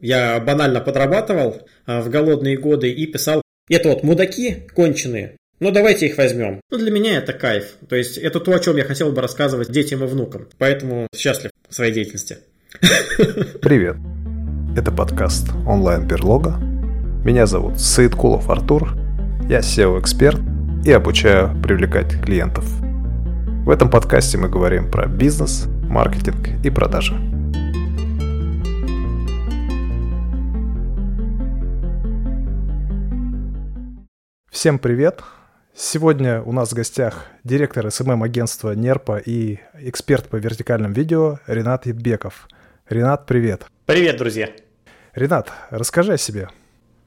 Я банально подрабатывал в голодные годы и писал «Это вот мудаки конченые, ну, давайте их возьмем. Ну, для меня это кайф. То есть, это то, о чем я хотел бы рассказывать детям и внукам. Поэтому счастлив в своей деятельности. Привет. Это подкаст онлайн-берлога. Меня зовут Саидкулов Артур. Я SEO-эксперт и обучаю привлекать клиентов. В этом подкасте мы говорим про бизнес, маркетинг и продажи. Всем привет! Сегодня у нас в гостях директор СММ-агентства НЕРПа и эксперт по вертикальным видео Ренат Едбеков. Ренат, привет. Привет, друзья. Ренат, расскажи о себе.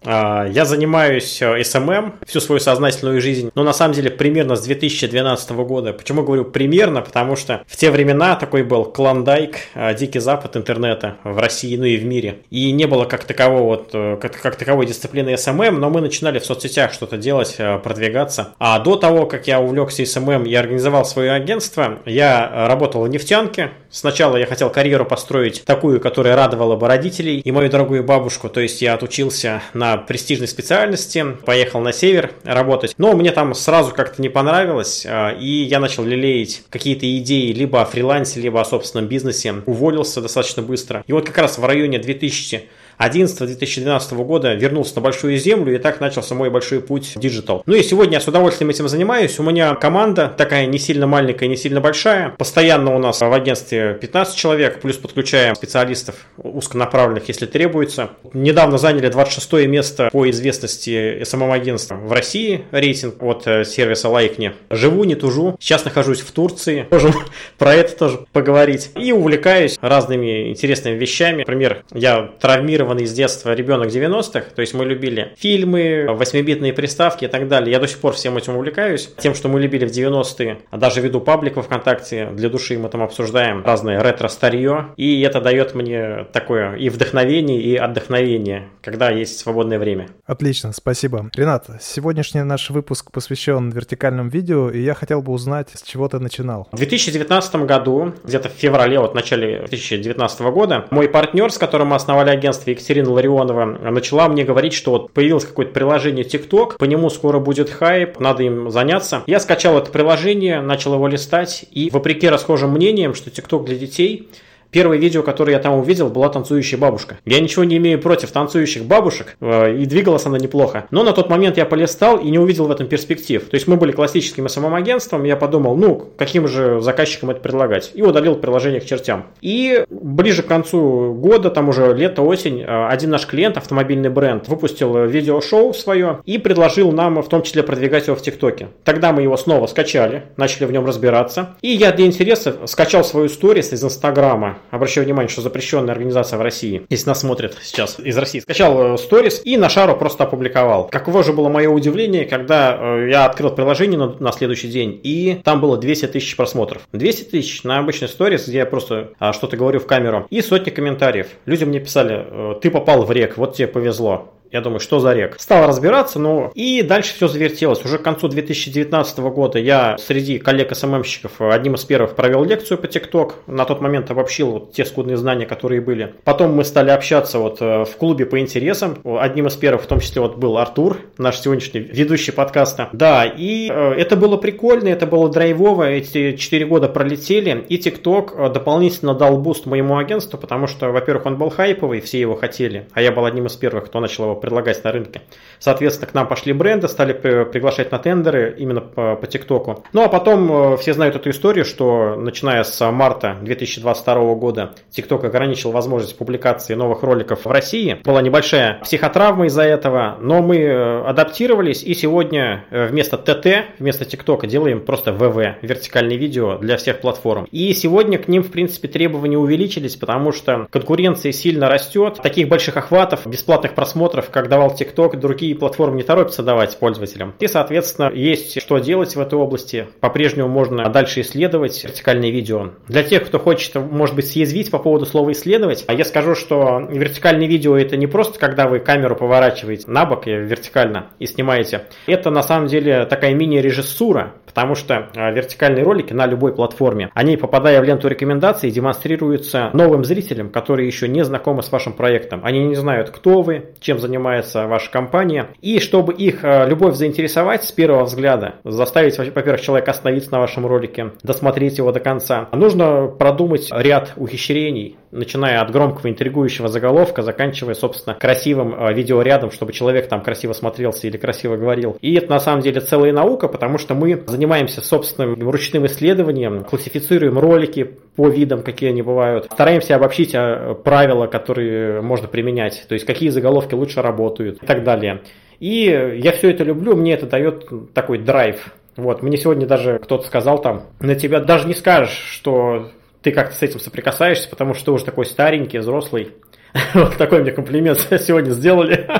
А, я занимаюсь SMM э, всю свою сознательную жизнь, но на самом деле примерно с 2012 года. Почему говорю примерно? Потому что в те времена такой был клондайк, э, дикий запад интернета в России, ну и в мире. И не было как такового, вот, э, как, как таковой дисциплины SMM, но мы начинали в соцсетях что-то делать, продвигаться. А до того, как я увлекся SMM и организовал свое агентство, я работал в нефтянке. Сначала я хотел карьеру построить такую, которая радовала бы родителей и мою дорогую бабушку. То есть я отучился на престижной специальности, поехал на север работать, но мне там сразу как-то не понравилось, а, и я начал лелеять какие-то идеи либо о фрилансе, либо о собственном бизнесе, уволился достаточно быстро. И вот как раз в районе 2000 2011-2012 года вернулся на большую землю и так начался мой большой путь в digital. Ну и сегодня я с удовольствием этим занимаюсь. У меня команда такая не сильно маленькая, не сильно большая. Постоянно у нас в агентстве 15 человек, плюс подключаем специалистов узконаправленных, если требуется. Недавно заняли 26 место по известности SMM-агентства в России, рейтинг от э, сервиса Лайкни. Живу, не тужу. Сейчас нахожусь в Турции. Можем про это тоже поговорить. И увлекаюсь разными интересными вещами. Например, я травмирован травмированный с детства ребенок 90-х, то есть мы любили фильмы, 8-битные приставки и так далее. Я до сих пор всем этим увлекаюсь, тем, что мы любили в 90-е, а даже веду паблик во ВКонтакте, для души мы там обсуждаем разные ретро-старье, и это дает мне такое и вдохновение, и отдохновение, когда есть свободное время. Отлично, спасибо. Ренат, сегодняшний наш выпуск посвящен вертикальным видео, и я хотел бы узнать, с чего ты начинал. В 2019 году, где-то в феврале, вот в начале 2019 года, мой партнер, с которым мы основали агентство Екатерина Ларионова начала мне говорить, что вот появилось какое-то приложение TikTok, по нему скоро будет хайп, надо им заняться. Я скачал это приложение, начал его листать, и вопреки расхожим мнениям, что TikTok для детей – Первое видео, которое я там увидел, была танцующая бабушка. Я ничего не имею против танцующих бабушек, э, и двигалась она неплохо. Но на тот момент я полистал и не увидел в этом перспектив. То есть мы были классическим СММ-агентством, я подумал, ну, каким же заказчикам это предлагать. И удалил приложение к чертям. И ближе к концу года, там уже лето, осень, э, один наш клиент, автомобильный бренд, выпустил видеошоу свое и предложил нам в том числе продвигать его в ТикТоке. Тогда мы его снова скачали, начали в нем разбираться. И я для интереса скачал свою сторис из Инстаграма Обращаю внимание, что запрещенная организация в России, если нас смотрят сейчас из России, скачал сторис и на шару просто опубликовал. Каково же было мое удивление, когда э, я открыл приложение на, на следующий день, и там было 200 тысяч просмотров. 200 тысяч на обычный сторис, где я просто а, что-то говорю в камеру, и сотни комментариев. Люди мне писали, «Э, ты попал в рек, вот тебе повезло. Я думаю, что за рек? Стал разбираться, ну и дальше все завертелось. Уже к концу 2019 года я среди коллег SMM щиков одним из первых провел лекцию по ТикТок. На тот момент обобщил вот те скудные знания, которые были. Потом мы стали общаться вот э, в клубе по интересам. Одним из первых в том числе вот был Артур, наш сегодняшний ведущий подкаста. Да, и э, это было прикольно, это было драйвово. Эти 4 года пролетели. И ТикТок э, дополнительно дал буст моему агентству, потому что, во-первых, он был хайповый, все его хотели. А я был одним из первых, кто начал его предлагать на рынке. Соответственно, к нам пошли бренды, стали приглашать на тендеры именно по, ТикТоку. Ну а потом э, все знают эту историю, что начиная с марта 2022 года ТикТок ограничил возможность публикации новых роликов в России. Была небольшая психотравма из-за этого, но мы э, адаптировались и сегодня э, вместо ТТ, вместо ТикТока делаем просто ВВ, вертикальные видео для всех платформ. И сегодня к ним, в принципе, требования увеличились, потому что конкуренция сильно растет. Таких больших охватов, бесплатных просмотров, как давал TikTok, другие платформы не торопятся давать пользователям. И, соответственно, есть что делать в этой области. По-прежнему можно дальше исследовать вертикальные видео. Для тех, кто хочет, может быть, съязвить по поводу слова «исследовать», а я скажу, что вертикальные видео это не просто, когда вы камеру поворачиваете на бок и вертикально и снимаете. Это на самом деле такая мини-режиссура, потому что а, вертикальные ролики на любой платформе, они, попадая в ленту рекомендаций, демонстрируются новым зрителям, которые еще не знакомы с вашим проектом. Они не знают, кто вы, чем занимается ваша компания. И чтобы их а, любовь заинтересовать с первого взгляда, заставить, во-первых, человека остановиться на вашем ролике, досмотреть его до конца, нужно продумать ряд ухищрений, начиная от громкого интригующего заголовка, заканчивая, собственно, красивым а, видеорядом, чтобы человек там красиво смотрелся или красиво говорил. И это на самом деле целая наука, потому что мы занимаемся собственным ручным исследованием, классифицируем ролики по видам, какие они бывают, стараемся обобщить а, правила, которые можно применять, то есть какие заголовки лучше работают и так далее. И я все это люблю, мне это дает такой драйв. Вот, мне сегодня даже кто-то сказал там, на тебя даже не скажешь, что ты как-то с этим соприкасаешься, потому что ты уже такой старенький, взрослый. Вот такой мне комплимент сегодня сделали.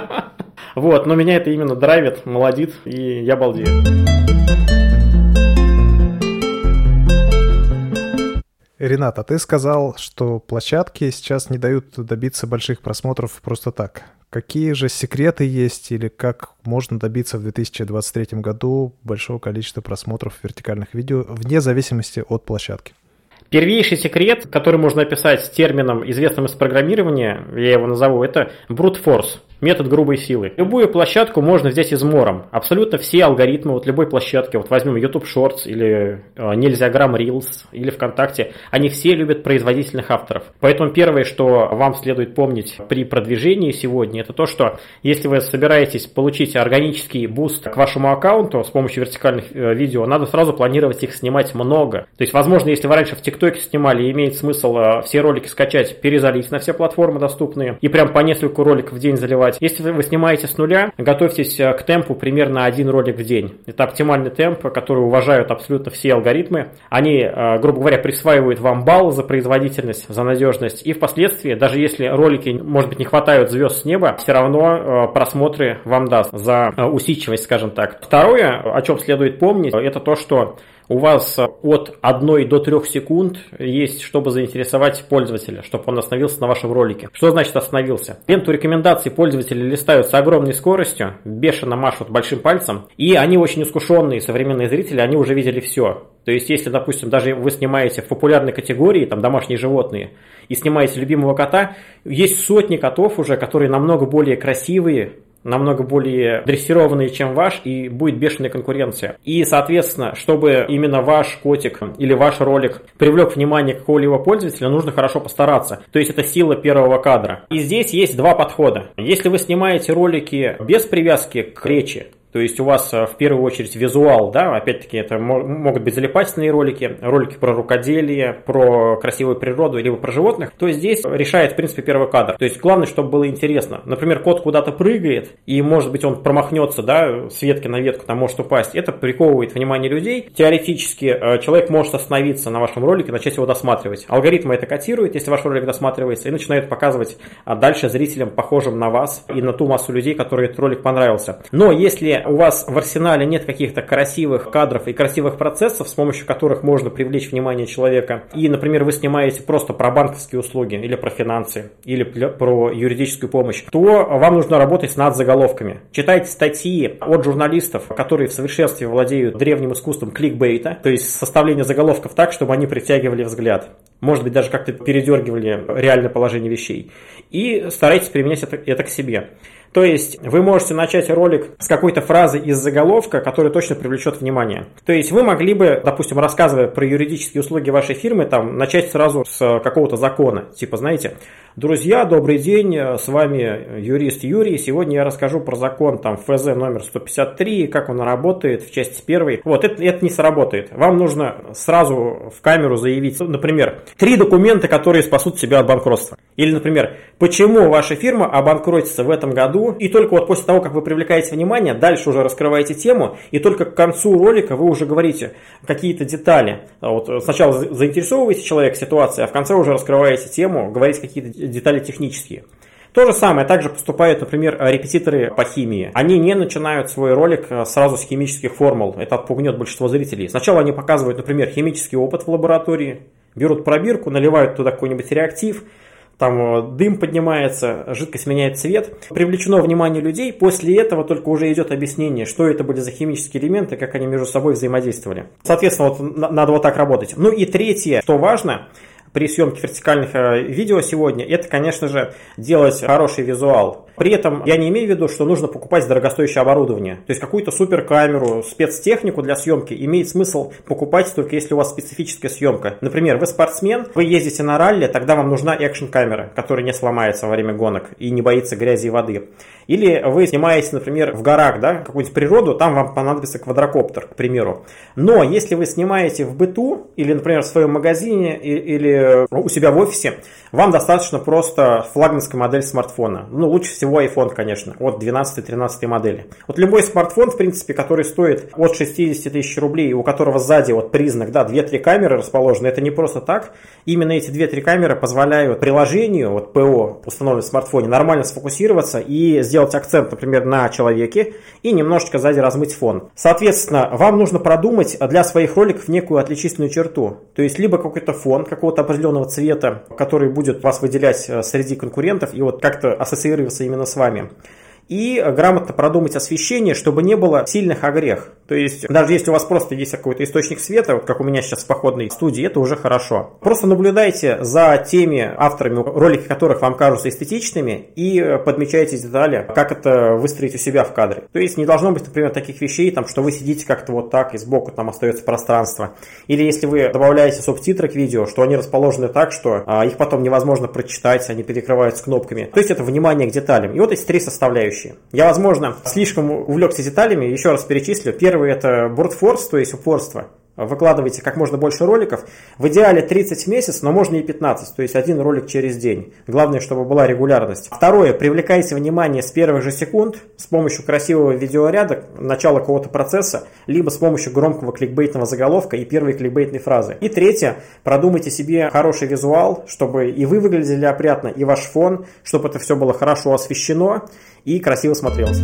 Вот, но меня это именно драйвит, молодит, и я балдею. Ренат, а ты сказал, что площадки сейчас не дают добиться больших просмотров просто так. Какие же секреты есть или как можно добиться в 2023 году большого количества просмотров вертикальных видео вне зависимости от площадки? Первейший секрет, который можно описать термином, известным из программирования, я его назову, это brute force метод грубой силы. Любую площадку можно взять измором. Абсолютно все алгоритмы вот любой площадки, вот возьмем YouTube Shorts или э, Нельзяграм Reels или ВКонтакте, они все любят производительных авторов. Поэтому первое, что вам следует помнить при продвижении сегодня, это то, что если вы собираетесь получить органический буст к вашему аккаунту с помощью вертикальных э, видео, надо сразу планировать их снимать много. То есть, возможно, если вы раньше в ТикТоке снимали, имеет смысл э, все ролики скачать, перезалить на все платформы доступные и прям по несколько роликов в день заливать делать. Если вы снимаете с нуля, готовьтесь э, к темпу примерно один ролик в день. Это оптимальный темп, который уважают абсолютно все алгоритмы. Они, э, грубо говоря, присваивают вам балл за производительность, за надежность. И впоследствии, даже если ролики, может быть, не хватают звезд с неба, все равно э, просмотры вам даст за усидчивость, скажем так. Второе, о чем следует помнить, это то, что у вас от 1 до 3 секунд есть, чтобы заинтересовать пользователя, чтобы он остановился на вашем ролике. Что значит остановился? Ленту рекомендаций пользователи листают с огромной скоростью, бешено машут большим пальцем, и они очень искушенные современные зрители, они уже видели все. То есть, если, допустим, даже вы снимаете в популярной категории, там, домашние животные, и снимаете любимого кота, есть сотни котов уже, которые намного более красивые, намного более дрессированный, чем ваш, и будет бешеная конкуренция. И, соответственно, чтобы именно ваш котик или ваш ролик привлек внимание какого-либо пользователя, нужно хорошо постараться. То есть это сила первого кадра. И здесь есть два подхода. Если вы снимаете ролики без привязки к речи, то есть у вас э, в первую очередь визуал, да, опять-таки это могут быть залипательные ролики, ролики про рукоделие, про красивую природу, либо про животных, то здесь решает, в принципе, первый кадр. То есть главное, чтобы было интересно. Например, кот куда-то прыгает, и может быть он промахнется, да, с ветки на ветку, там может упасть. Это приковывает внимание людей. Теоретически э, человек может остановиться на вашем ролике, начать его досматривать. Алгоритмы это котируют, если ваш ролик досматривается, и начинают показывать а дальше зрителям, похожим на вас и на ту массу людей, которые этот ролик понравился. Но если у вас в арсенале нет каких-то красивых кадров и красивых процессов, с помощью которых можно привлечь внимание человека, и, например, вы снимаете просто про банковские услуги или про финансы, или про юридическую помощь, то вам нужно работать над заголовками. Читайте статьи от журналистов, которые в совершенстве владеют древним искусством кликбейта, то есть составление заголовков так, чтобы они притягивали взгляд. Может быть, даже как-то передергивали реальное положение вещей. И старайтесь применять это, это к себе. То есть вы можете начать ролик с какой-то фразы из заголовка, которая точно привлечет внимание. То есть вы могли бы, допустим, рассказывая про юридические услуги вашей фирмы, там, начать сразу с какого-то закона. Типа, знаете, Друзья, добрый день, с вами юрист Юрий. Сегодня я расскажу про закон там ФЗ номер 153, как он работает в части первой. Вот, это, это не сработает. Вам нужно сразу в камеру заявить, например, три документа, которые спасут себя от банкротства. Или, например, почему ваша фирма обанкротится в этом году, и только вот после того, как вы привлекаете внимание, дальше уже раскрываете тему, и только к концу ролика вы уже говорите какие-то детали. Вот сначала заинтересовываете человека ситуацией, а в конце уже раскрываете тему, говорите какие-то детали технические. То же самое также поступают, например, репетиторы по химии. Они не начинают свой ролик э, сразу с химических формул. Это отпугнет большинство зрителей. Сначала они показывают, например, химический опыт в лаборатории, берут пробирку, наливают туда какой-нибудь реактив, там э, дым поднимается, жидкость меняет цвет. Привлечено внимание людей, после этого только уже идет объяснение, что это были за химические элементы, как они между собой взаимодействовали. Соответственно, вот надо вот так работать. Ну и третье, что важно, при съемке вертикальных э, видео сегодня, это, конечно же, делать хороший визуал. При этом я не имею в виду, что нужно покупать дорогостоящее оборудование. То есть какую-то суперкамеру, спецтехнику для съемки имеет смысл покупать только если у вас специфическая съемка. Например, вы спортсмен, вы ездите на ралли, тогда вам нужна экшн-камера, которая не сломается во время гонок и не боится грязи и воды. Или вы снимаете, например, в горах, да, какую-нибудь природу, там вам понадобится квадрокоптер, к примеру. Но если вы снимаете в быту, или, например, в своем магазине, или у себя в офисе, вам достаточно просто флагманская модель смартфона. Ну, лучше всего iPhone, конечно, от 12-13 модели. Вот любой смартфон, в принципе, который стоит от 60 тысяч рублей, у которого сзади вот признак, да, 2-3 камеры расположены, это не просто так. Именно эти 2-3 камеры позволяют приложению, вот ПО, установленному в смартфоне, нормально сфокусироваться и сделать акцент, например, на человеке и немножечко сзади размыть фон. Соответственно, вам нужно продумать для своих роликов некую отличительную черту. То есть, либо какой-то фон какого-то определенного цвета, который будет будет вас выделять э, среди конкурентов и вот как-то ассоциироваться именно с вами и грамотно продумать освещение, чтобы не было сильных огрех. То есть, даже если у вас просто есть какой-то источник света, вот как у меня сейчас в походной студии, это уже хорошо. Просто наблюдайте за теми авторами, ролики которых вам кажутся эстетичными, и подмечайте детали, как это выстроить у себя в кадре. То есть, не должно быть, например, таких вещей, там, что вы сидите как-то вот так, и сбоку там остается пространство. Или если вы добавляете субтитры к видео, что они расположены так, что а, их потом невозможно прочитать, они перекрываются кнопками. То есть, это внимание к деталям. И вот эти три составляющие составляющие. Я, возможно, слишком увлекся деталями, еще раз перечислю. Первый это брутфорс, то есть упорство выкладывайте как можно больше роликов. В идеале 30 в месяц, но можно и 15, то есть один ролик через день. Главное, чтобы была регулярность. Второе, привлекайте внимание с первых же секунд с помощью красивого видеоряда, начала какого-то процесса, либо с помощью громкого кликбейтного заголовка и первой кликбейтной фразы. И третье, продумайте себе хороший визуал, чтобы и вы выглядели опрятно, и ваш фон, чтобы это все было хорошо освещено и красиво смотрелось.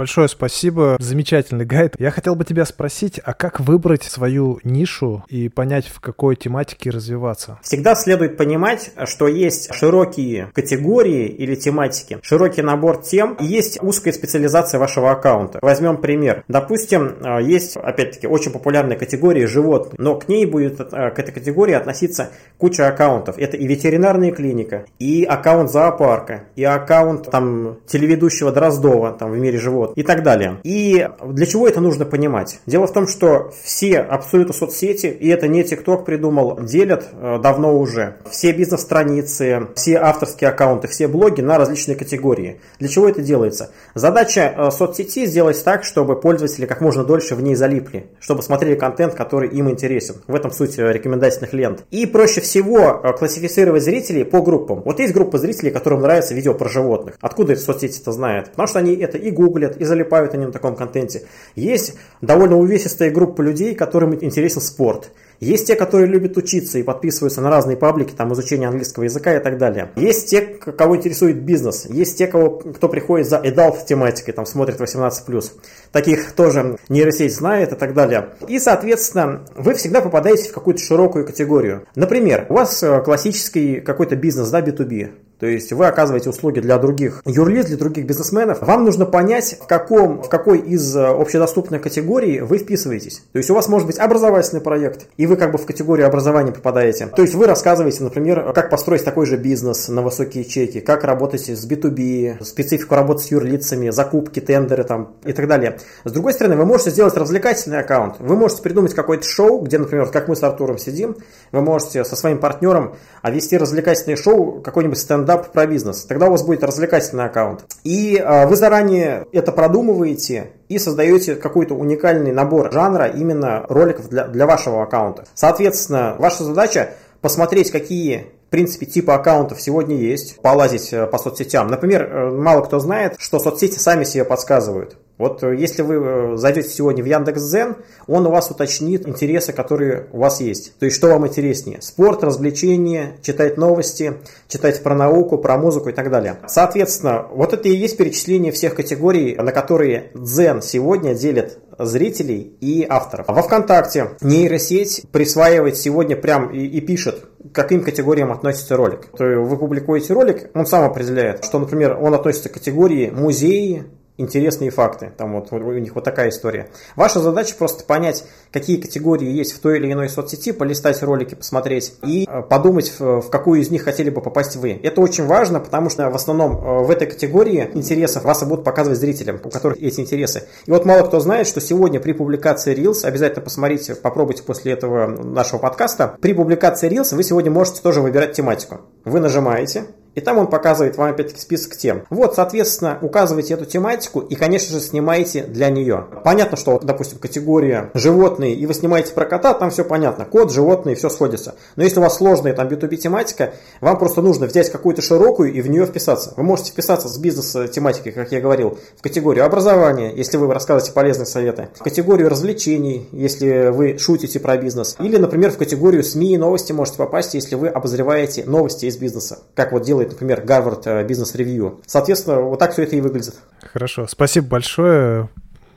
Большое спасибо, замечательный гайд. Я хотел бы тебя спросить, а как выбрать свою нишу и понять, в какой тематике развиваться? Всегда следует понимать, что есть широкие категории или тематики, широкий набор тем, и есть узкая специализация вашего аккаунта. Возьмем пример. Допустим, э, есть, опять-таки, очень популярная категория животных, но к ней будет, э, к этой категории относиться куча аккаунтов. Это и ветеринарная клиника, и аккаунт зоопарка, и аккаунт там телеведущего Дроздова там в мире животных и так далее. И для чего это нужно понимать? Дело в том, что все абсолютно соцсети, и это не TikTok придумал, делят э, давно уже все бизнес-страницы, все авторские аккаунты, все блоги на различные категории. Для чего это делается? Задача э, соцсети сделать так, чтобы пользователи как можно дольше в ней залипли, чтобы смотрели контент, который им интересен. В этом суть э, рекомендательных лент. И проще всего классифицировать зрителей по группам. Вот есть группа зрителей, которым нравится видео про животных. Откуда эти соцсети это знают? Потому что они это и гуглят, и залипают они на таком контенте. Есть довольно увесистая группа людей, которым интересен спорт. Есть те, которые любят учиться и подписываются на разные паблики, там изучение английского языка и так далее. Есть те, кого интересует бизнес. Есть те, кого, кто приходит за adult тематикой, там смотрит 18+. Таких тоже нейросеть знает и так далее. И, соответственно, вы всегда попадаете в какую-то широкую категорию. Например, у вас э, классический какой-то бизнес, да, B2B. То есть вы оказываете услуги для других юрлиц, для других бизнесменов. Вам нужно понять, в, каком, в какой из э, общедоступных категорий вы вписываетесь. То есть у вас может быть образовательный проект, и вы как бы в категорию образования попадаете. То есть вы рассказываете, например, как построить такой же бизнес на высокие чеки, как работать с B2B, специфику работы с юрлицами, закупки, тендеры там и так далее. С другой стороны, вы можете сделать развлекательный аккаунт. Вы можете придумать какое-то шоу, где, например, как мы с Артуром сидим, вы можете со своим партнером вести развлекательное шоу, какой-нибудь стендап про бизнес. Тогда у вас будет развлекательный аккаунт. И э, вы заранее это продумываете и создаете какой-то уникальный набор жанра именно роликов для, для вашего аккаунта. Соответственно, ваша задача посмотреть, какие в принципе, типа аккаунтов сегодня есть, полазить э, по соцсетям. Например, э, мало кто знает, что соцсети сами себе подсказывают. Вот э, если вы зайдете сегодня в Яндекс.Зен, он у вас уточнит интересы, которые у вас есть. То есть, что вам интереснее? Спорт, развлечения, читать новости, читать про науку, про музыку и так далее. Соответственно, вот это и есть перечисление всех категорий, на которые Дзен сегодня делит зрителей и авторов. Во ВКонтакте нейросеть присваивает сегодня прям и, и пишет, к каким категориям относится ролик. То есть вы публикуете ролик, он сам определяет, что, например, он относится к категории музеи, интересные факты. Там вот у них вот такая история. Ваша задача просто понять, какие категории есть в той или иной соцсети, полистать ролики, посмотреть и э, подумать, в какую из них хотели бы попасть вы. Это очень важно, потому что в основном э, в этой категории интересов вас будут показывать зрителям, у которых эти интересы. И вот мало кто знает, что сегодня при публикации Reels, обязательно посмотрите, попробуйте после этого нашего подкаста, при публикации Reels вы сегодня можете тоже выбирать тематику. Вы нажимаете, и там он показывает вам опять-таки список тем. Вот, соответственно, указывайте эту тематику и, конечно же, снимаете для нее. Понятно, что, допустим, категория животные, и вы снимаете про кота, там все понятно. Кот, животные, все сходится. Но если у вас сложная там B2B тематика, вам просто нужно взять какую-то широкую и в нее вписаться. Вы можете вписаться с бизнес-тематикой, как я говорил, в категорию образования, если вы рассказываете полезные советы, в категорию развлечений, если вы шутите про бизнес, или, например, в категорию СМИ и новости можете попасть, если вы обозреваете новости из бизнеса, как вот делает делает, например, Гарвард Бизнес Ревью. Соответственно, вот так все это и выглядит. Хорошо, спасибо большое.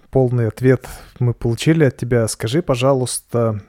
Полный ответ мы получили от тебя. Скажи, пожалуйста,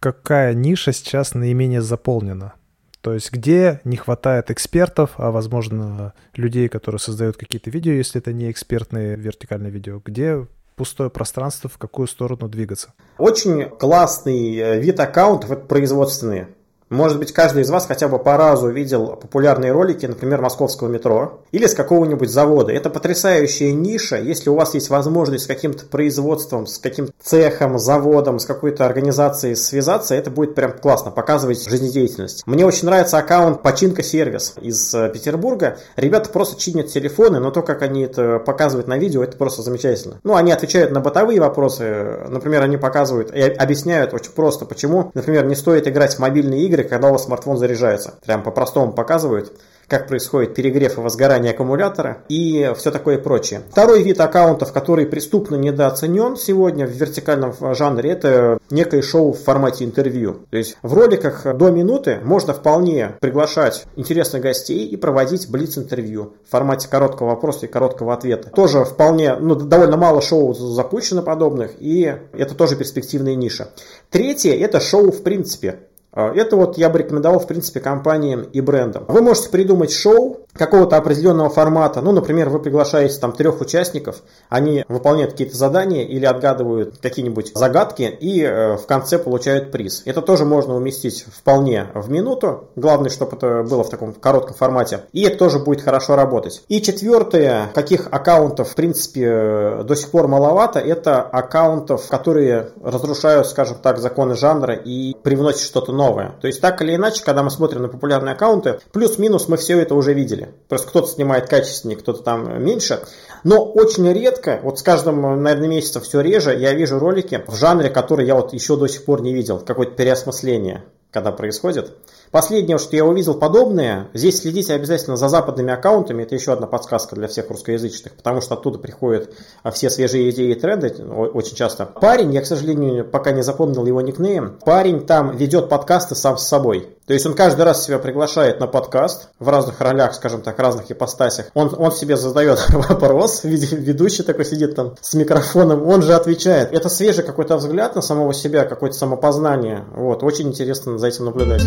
какая ниша сейчас наименее заполнена? То есть где не хватает экспертов, а возможно людей, которые создают какие-то видео, если это не экспертные вертикальные видео, где пустое пространство, в какую сторону двигаться? Очень классный э, вид аккаунтов – это производственные. Может быть, каждый из вас хотя бы по разу видел популярные ролики, например, московского метро или с какого-нибудь завода. Это потрясающая ниша. Если у вас есть возможность с каким-то производством, с каким-то цехом, заводом, с какой-то организацией связаться, это будет прям классно, показывать жизнедеятельность. Мне очень нравится аккаунт Починка сервис из э, Петербурга. Ребята просто чинят телефоны, но то, как они это показывают на видео, это просто замечательно. Ну, они отвечают на бытовые вопросы. Например, они показывают и объясняют очень просто, почему, например, не стоит играть в мобильные игры, игры, когда у вас смартфон заряжается. Прям по-простому показывают как происходит перегрев и возгорание аккумулятора и все такое прочее. Второй вид аккаунтов, который преступно недооценен сегодня в вертикальном жанре, это некое шоу в формате интервью. То есть в роликах до минуты можно вполне приглашать интересных гостей и проводить блиц-интервью в формате короткого вопроса и короткого ответа. Тоже вполне, ну, довольно мало шоу запущено подобных, и это тоже перспективная ниша. Третье – это шоу в принципе. А, это вот я бы рекомендовал, в принципе, компаниям и брендам. Вы можете придумать шоу какого-то определенного формата. Ну, например, вы приглашаете там трех участников, они выполняют какие-то задания или отгадывают какие-нибудь загадки и э, в конце получают приз. Это тоже можно уместить вполне в минуту. Главное, чтобы это было в таком коротком формате. И это тоже будет хорошо работать. И четвертое, каких аккаунтов, в принципе, до сих пор маловато, это аккаунтов, которые разрушают, скажем так, законы жанра и привносят что-то новое. То есть так или иначе, когда мы смотрим на популярные аккаунты, плюс-минус мы все это уже видели. Просто кто-то снимает качественнее, кто-то там меньше. Но очень редко, вот с каждым, наверное, месяцем все реже, я вижу ролики в жанре, который я вот еще до сих пор не видел. Какое-то переосмысление, когда происходит. Последнее, что я увидел подобное, здесь следите обязательно за западными аккаунтами, это еще одна подсказка для всех русскоязычных, потому что оттуда приходят а, все свежие идеи и тренды очень часто. Парень, я, к сожалению, пока не запомнил его никнейм, парень там ведет подкасты сам с собой. То есть он каждый раз себя приглашает на подкаст в разных ролях, скажем так, разных ипостасях. Он, он себе задает вопрос, ведущий такой сидит там с микрофоном, он же отвечает. Это свежий какой-то взгляд на самого себя, какое-то самопознание. Вот, очень интересно за этим наблюдать.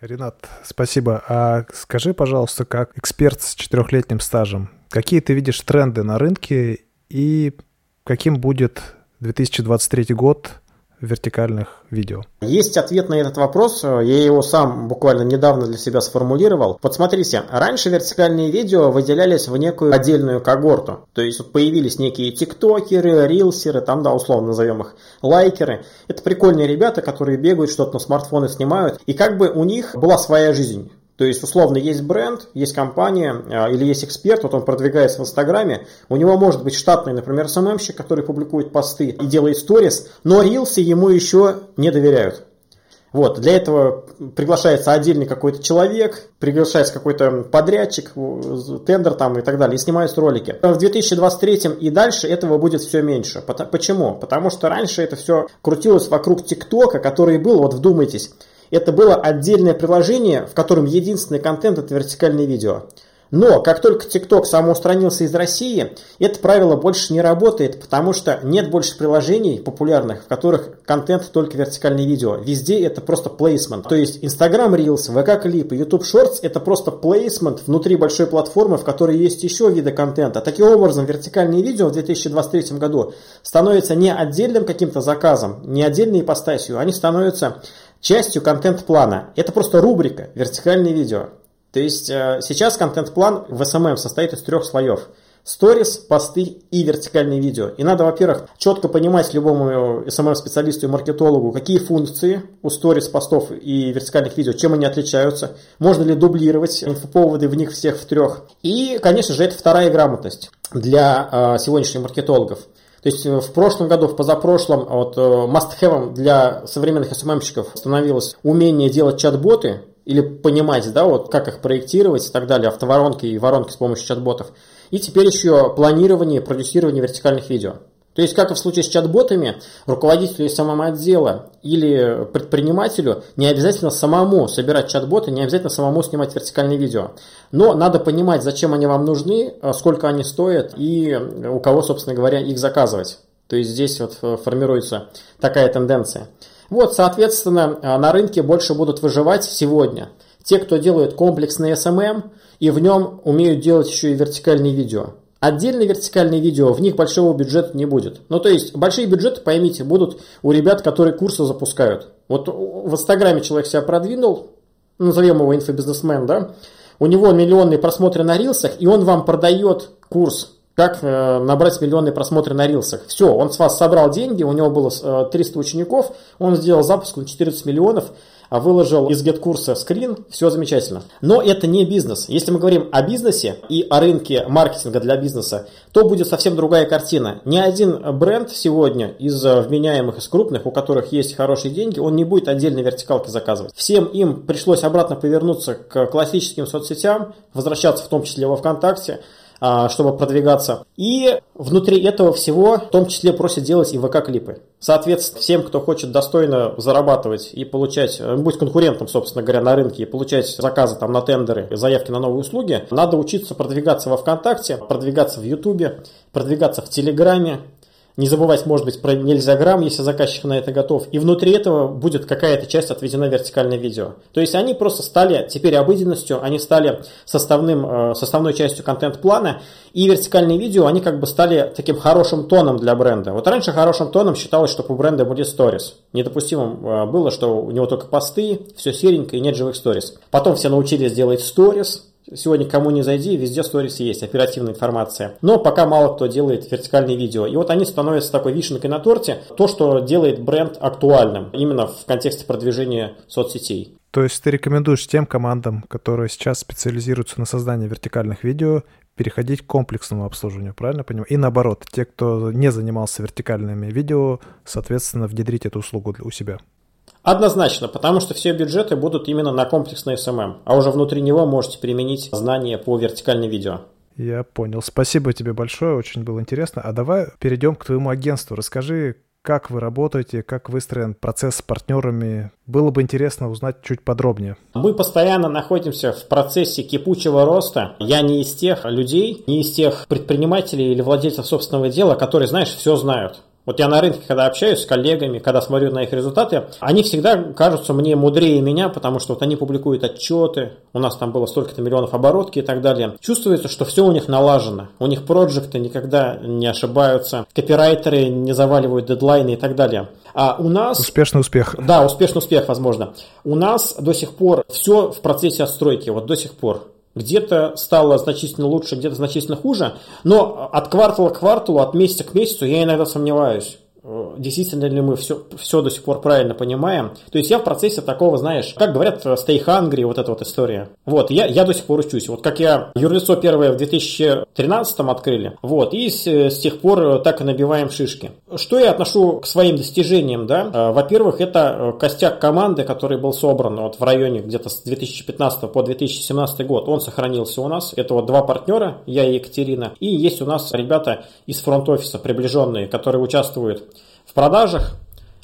Ренат, спасибо. А скажи, пожалуйста, как эксперт с четырехлетним стажем, какие ты видишь тренды на рынке и каким будет 2023 год вертикальных видео? Есть ответ на этот вопрос, я его сам буквально недавно для себя сформулировал. Вот смотрите, раньше вертикальные видео выделялись в некую отдельную когорту. То есть вот появились некие тиктокеры, рилсеры, там, да, условно назовем их, лайкеры. Это прикольные ребята, которые бегают, что-то на смартфоны снимают. И как бы у них была своя жизнь. То есть, условно, есть бренд, есть компания а, или есть эксперт, вот он продвигается в Инстаграме, у него может быть штатный, например, СММщик, который публикует посты и делает сторис, но рилсы ему еще не доверяют. Вот, для этого приглашается отдельный какой-то человек, приглашается какой-то подрядчик, тендер там и так далее, и снимаются ролики. В 2023 и дальше этого будет все меньше. Почему? Потому что раньше это все крутилось вокруг ТикТока, который был, вот вдумайтесь, это было отдельное приложение, в котором единственный контент это вертикальное видео. Но как только TikTok самоустранился из России, это правило больше не работает, потому что нет больше приложений популярных, в которых контент только вертикальное видео. Везде это просто плейсмент. То есть Instagram Reels, VK клипы, YouTube Shorts это просто плейсмент внутри большой платформы, в которой есть еще виды контента. Таким образом, вертикальные видео в 2023 году становятся не отдельным каким-то заказом, не отдельной ипостасью, они становятся частью контент-плана. Это просто рубрика «Вертикальные видео». То есть э, сейчас контент-план в SMM состоит из трех слоев. Сторис, посты и вертикальные видео. И надо, во-первых, четко понимать любому SMM-специалисту и маркетологу, какие функции у сторис, постов и вертикальных видео, чем они отличаются, можно ли дублировать инфоповоды в них всех в трех. И, конечно же, это вторая грамотность для э, сегодняшних маркетологов. То есть э, в прошлом году, в позапрошлом, вот must-have для современных SMM-щиков становилось умение делать чат-боты, или понимать, да, вот как их проектировать и так далее, автоворонки и воронки с помощью чат-ботов. И теперь еще планирование продюсирование вертикальных видео. То есть, как и в случае с чат-ботами, руководителю самого отдела или предпринимателю не обязательно самому собирать чат-боты, не обязательно самому снимать вертикальные видео. Но надо понимать, зачем они вам нужны, э, сколько они стоят и у кого, собственно говоря, их заказывать. То есть здесь вот э, формируется такая тенденция. Вот, соответственно, э, на рынке больше будут выживать сегодня те, кто делают комплексный SMM и в нем умеют делать еще и вертикальные видео. Отдельные вертикальные видео, в них большого бюджета не будет. Ну, то есть, большие бюджеты, поймите, будут у ребят, которые курсы запускают. Вот в Инстаграме человек себя продвинул, назовем его инфобизнесмен, да, у него миллионные просмотры на рилсах, и он вам продает курс как э, набрать миллионные просмотры на рилсах. Все, он с вас собрал деньги, у него было 300 э, учеников, он сделал запуск на 14 миллионов, выложил из гет-курса скрин, все замечательно. Но это не бизнес. Если мы говорим о бизнесе и о рынке маркетинга для бизнеса, то будет совсем другая картина. Ни один бренд сегодня из вменяемых, из крупных, у которых есть хорошие деньги, он не будет отдельной вертикалки заказывать. Всем им пришлось обратно повернуться к классическим соцсетям, возвращаться в том числе во ВКонтакте, а, чтобы продвигаться. И внутри этого всего, в том числе, просят делать и ВК-клипы. Соответственно, всем, кто хочет достойно зарабатывать и получать, э, быть конкурентом, собственно говоря, на рынке и получать заказы там на тендеры, заявки на новые услуги, надо учиться продвигаться во ВКонтакте, продвигаться в Ютубе, продвигаться в Телеграме, не забывать, может быть, про нельзя грамм, если заказчик на это готов. И внутри этого будет какая-то часть отведена вертикальное видео. То есть они просто стали теперь обыденностью, они стали составным, э, составной частью контент-плана. И вертикальные видео, они как бы стали таким хорошим тоном для бренда. Вот раньше хорошим тоном считалось, что у бренда будет сторис. Недопустимым э, было, что у него только посты, все серенько и нет живых сторис. Потом все научились делать сторис, Сегодня кому не зайди, везде сторис есть, оперативная информация. Но пока мало кто делает вертикальные видео. И вот они становятся такой вишенкой на торте, то, что делает бренд актуальным, именно в контексте продвижения соцсетей. То есть ты рекомендуешь тем командам, которые сейчас специализируются на создании вертикальных видео, переходить к комплексному обслуживанию, правильно понимаю? И наоборот, те, кто не занимался вертикальными видео, соответственно, внедрить эту услугу у себя. Однозначно, потому что все бюджеты будут именно на комплексный SMM, а уже внутри него можете применить знания по вертикальным видео. Я понял. Спасибо тебе большое, очень было интересно. А давай перейдем к твоему агентству. Расскажи, как вы работаете, как выстроен процесс с партнерами. Было бы интересно узнать чуть подробнее. Мы постоянно находимся в процессе кипучего роста. Я не из тех людей, не из тех предпринимателей или владельцев собственного дела, которые, знаешь, все знают. Вот я на рынке, когда общаюсь с коллегами, когда смотрю на их результаты, они всегда кажутся мне мудрее меня, потому что вот они публикуют отчеты, у нас там было столько-то миллионов оборотки и так далее. Чувствуется, что все у них налажено. У них проекты никогда не ошибаются, копирайтеры не заваливают дедлайны и так далее. А у нас... Успешный успех. Да, успешный успех, возможно. У нас до сих пор все в процессе отстройки, вот до сих пор. Где-то стало значительно лучше, где-то значительно хуже. Но от квартала к кварталу, от месяца к месяцу я иногда сомневаюсь. Э, действительно ли мы все, все до сих пор правильно понимаем. То есть я в процессе такого, знаешь, как говорят, stay hungry, вот эта вот история. Вот, я, я до сих пор учусь. Вот как я юрлицо первое в 2013 открыли, вот, и с, с тех пор так и набиваем шишки. Что я отношу к своим достижениям, да? Э, во-первых, это костяк команды, который был собран вот в районе где-то с 2015 по 2017 год. Он сохранился у нас. Это вот два партнера, я и Екатерина. И есть у нас ребята из фронт-офиса, приближенные, которые участвуют в продажах,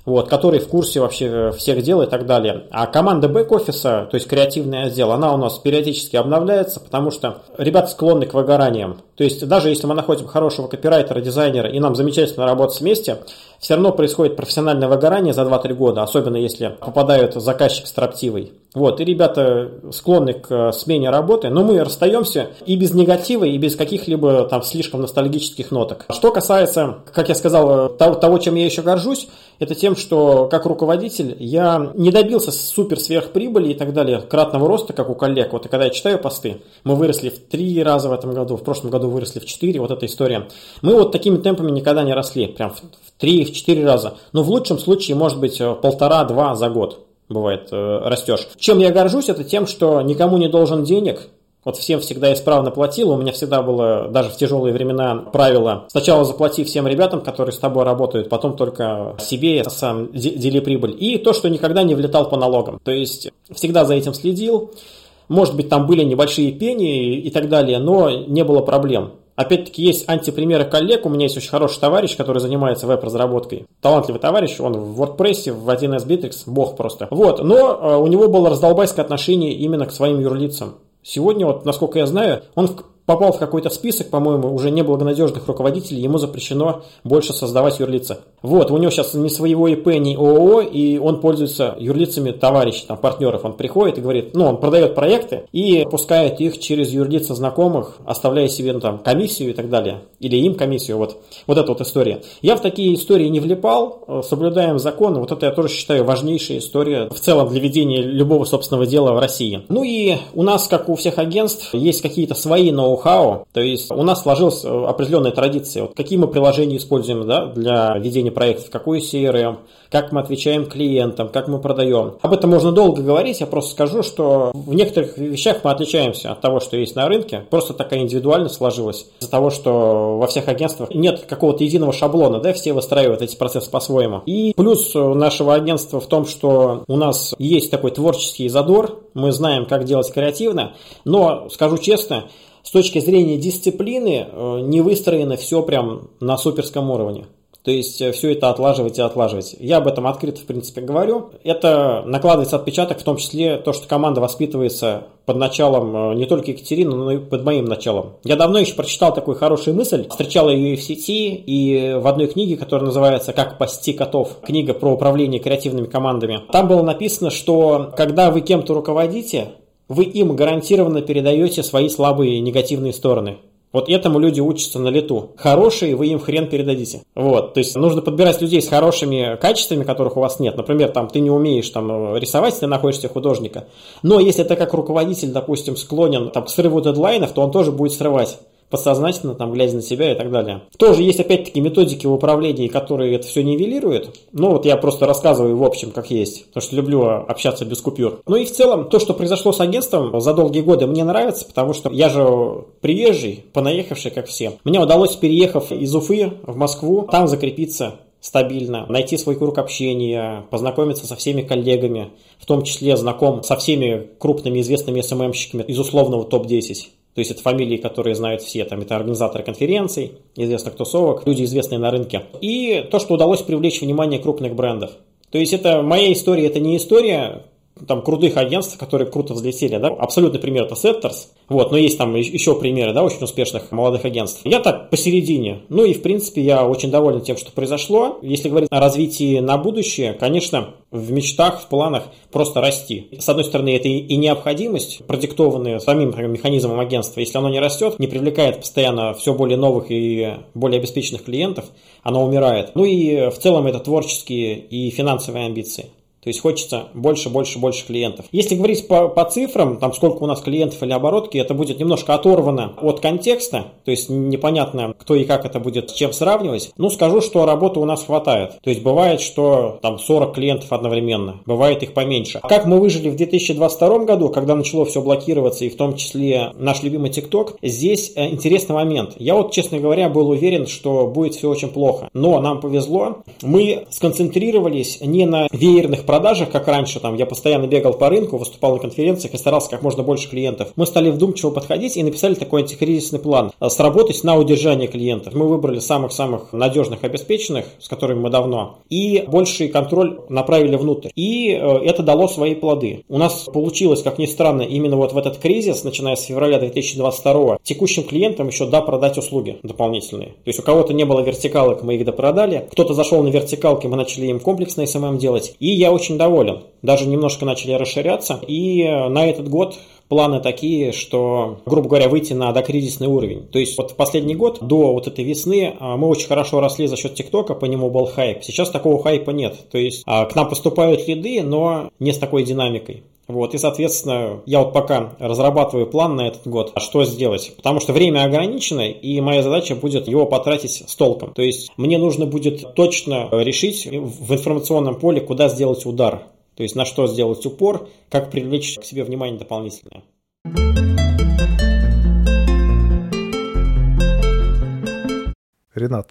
вот, который в курсе вообще э, всех дел и так далее. А команда бэк-офиса, то есть креативный отдел, она у нас периодически обновляется, потому что ребята склонны к выгораниям. То есть даже если мы находим хорошего копирайтера, дизайнера и нам замечательно работать вместе, все равно происходит профессиональное выгорание за 2-3 года, особенно если попадают заказчик строптивый. Вот, и ребята склонны к э, смене работы, но мы расстаемся и без негатива, и без каких-либо там слишком ностальгических ноток. Что касается, как я сказал, э, того, чем я еще горжусь, это тем, что как руководитель я не добился супер сверхприбыли и так далее, кратного роста, как у коллег. Вот и когда я читаю посты, мы выросли в три раза в этом году, в прошлом году выросли в четыре, вот эта история. Мы вот такими темпами никогда не росли, прям в три, в четыре раза. Но в лучшем случае, может быть, э, полтора-два за год бывает э, растешь. Чем я горжусь, это тем, что никому не должен денег, вот всем всегда исправно платил. У меня всегда было, даже в тяжелые времена, правило. Сначала заплати всем ребятам, которые с тобой работают, потом только себе сам дели прибыль. И то, что никогда не влетал по налогам. То есть всегда за этим следил. Может быть, там были небольшие пени и так далее, но не было проблем. Опять-таки есть антипримеры коллег. У меня есть очень хороший товарищ, который занимается веб-разработкой. Талантливый товарищ, он в WordPress, в 1С Bittrex, бог просто. Вот, но э, у него было раздолбайское отношение именно к своим юрлицам. Сегодня, вот, насколько я знаю, он попал в какой-то список, по-моему, уже неблагонадежных руководителей, ему запрещено больше создавать юрлица. Вот, у него сейчас ни своего ИП, ни ООО, и он пользуется юрлицами товарищей, там, партнеров. Он приходит и говорит, ну, он продает проекты и пускает их через юрлица знакомых, оставляя себе, ну, там, комиссию и так далее. Или им комиссию, вот. Вот эта вот история. Я в такие истории не влипал, э, соблюдаем законы. Вот это я тоже считаю важнейшая история в целом для ведения любого собственного дела в России. Ну и у нас, как у всех агентств, есть какие-то свои ноу-хау. То есть у нас сложилась э, определенная традиция. Вот какие мы приложения используем да, для ведения проектов, какой CRM, как мы отвечаем клиентам, как мы продаем. Об этом можно долго говорить, я просто скажу, что в некоторых вещах мы отличаемся от того, что есть на рынке. Просто такая индивидуальность сложилась из-за того, что во всех агентствах нет какого-то единого шаблона, да, все выстраивают эти процессы по-своему. И плюс нашего агентства в том, что у нас есть такой творческий задор, мы знаем, как делать креативно, но, скажу честно, с точки зрения дисциплины э, не выстроено все прям на суперском уровне. То есть э, все это отлаживать и отлаживать. Я об этом открыто, в принципе, говорю. Это накладывается отпечаток, в том числе то, что команда воспитывается под началом э, не только Екатерины, но и под моим началом. Я давно еще прочитал такую хорошую мысль, встречал ее и в сети, и в одной книге, которая называется «Как пасти котов», книга про управление креативными командами. Там было написано, что когда вы кем-то руководите, вы им гарантированно передаете свои слабые негативные стороны. Вот этому люди учатся на лету. Хорошие вы им хрен передадите. Вот, то есть нужно подбирать людей с хорошими качествами, которых у вас нет. Например, там ты не умеешь там рисовать, ты находишься художника. Но если ты как руководитель, допустим, склонен там, к срыву дедлайнов, то он тоже будет срывать подсознательно, там, глядя на себя и так далее. Тоже есть, опять-таки, методики в управлении, которые это все нивелируют. Ну, вот я просто рассказываю в общем, как есть, потому что люблю общаться без купюр. Ну и в целом, то, что произошло с агентством за долгие годы, мне нравится, потому что я же приезжий, понаехавший, как все. Мне удалось, переехав из Уфы в Москву, там закрепиться стабильно, найти свой круг общения, познакомиться со всеми коллегами, в том числе знаком со всеми крупными известными СММщиками из условного топ-10. То есть это фамилии, которые знают все, там это организаторы конференций, известных тусовок, люди известные на рынке. И то, что удалось привлечь внимание крупных брендов. То есть это моя история, это не история там крутых агентств, которые круто взлетели, да, абсолютный пример это Setters, вот, но есть там еще примеры, да, очень успешных молодых агентств. Я так посередине, ну и в принципе я очень доволен тем, что произошло. Если говорить о развитии на будущее, конечно, в мечтах, в планах просто расти. С одной стороны, это и необходимость, продиктованная самим механизмом агентства. Если оно не растет, не привлекает постоянно все более новых и более обеспеченных клиентов, оно умирает. Ну и в целом это творческие и финансовые амбиции. То есть хочется больше, больше, больше клиентов. Если говорить по, по цифрам, там сколько у нас клиентов или оборотки, это будет немножко оторвано от контекста, то есть непонятно, кто и как это будет с чем сравнивать. Ну, скажу, что работы у нас хватает. То есть бывает, что там 40 клиентов одновременно, бывает их поменьше. Как мы выжили в 2022 году, когда начало все блокироваться, и в том числе наш любимый TikTok, здесь э, интересный момент. Я вот, честно говоря, был уверен, что будет все очень плохо. Но нам повезло. Мы сконцентрировались не на веерных продажах, как раньше, там, я постоянно бегал по рынку, выступал на конференциях и старался как можно больше клиентов. Мы стали вдумчиво подходить и написали такой антикризисный план. Э, сработать на удержание клиентов. Мы выбрали самых-самых надежных, обеспеченных, с которыми мы давно, и больший контроль направили внутрь. И э, это дало свои плоды. У нас получилось, как ни странно, именно вот в этот кризис, начиная с февраля 2022, текущим клиентам еще да продать услуги дополнительные. То есть у кого-то не было вертикалок, мы их допродали. Кто-то зашел на вертикалки, мы начали им комплексный SMM делать. И я очень доволен. Даже немножко начали расширяться. И э, на этот год планы такие, что, грубо говоря, выйти на докризисный уровень. То есть вот в последний год, до вот этой весны, э, мы очень хорошо росли за счет ТикТока, по нему был хайп. Сейчас такого хайпа нет. То есть э, к нам поступают лиды, но не с такой динамикой. Вот, и, соответственно, я вот пока разрабатываю план на этот год, что сделать. Потому что время ограничено, и моя задача будет его потратить с толком. То есть мне нужно будет точно решить в информационном поле, куда сделать удар. То есть на что сделать упор, как привлечь к себе внимание дополнительное. Ренат,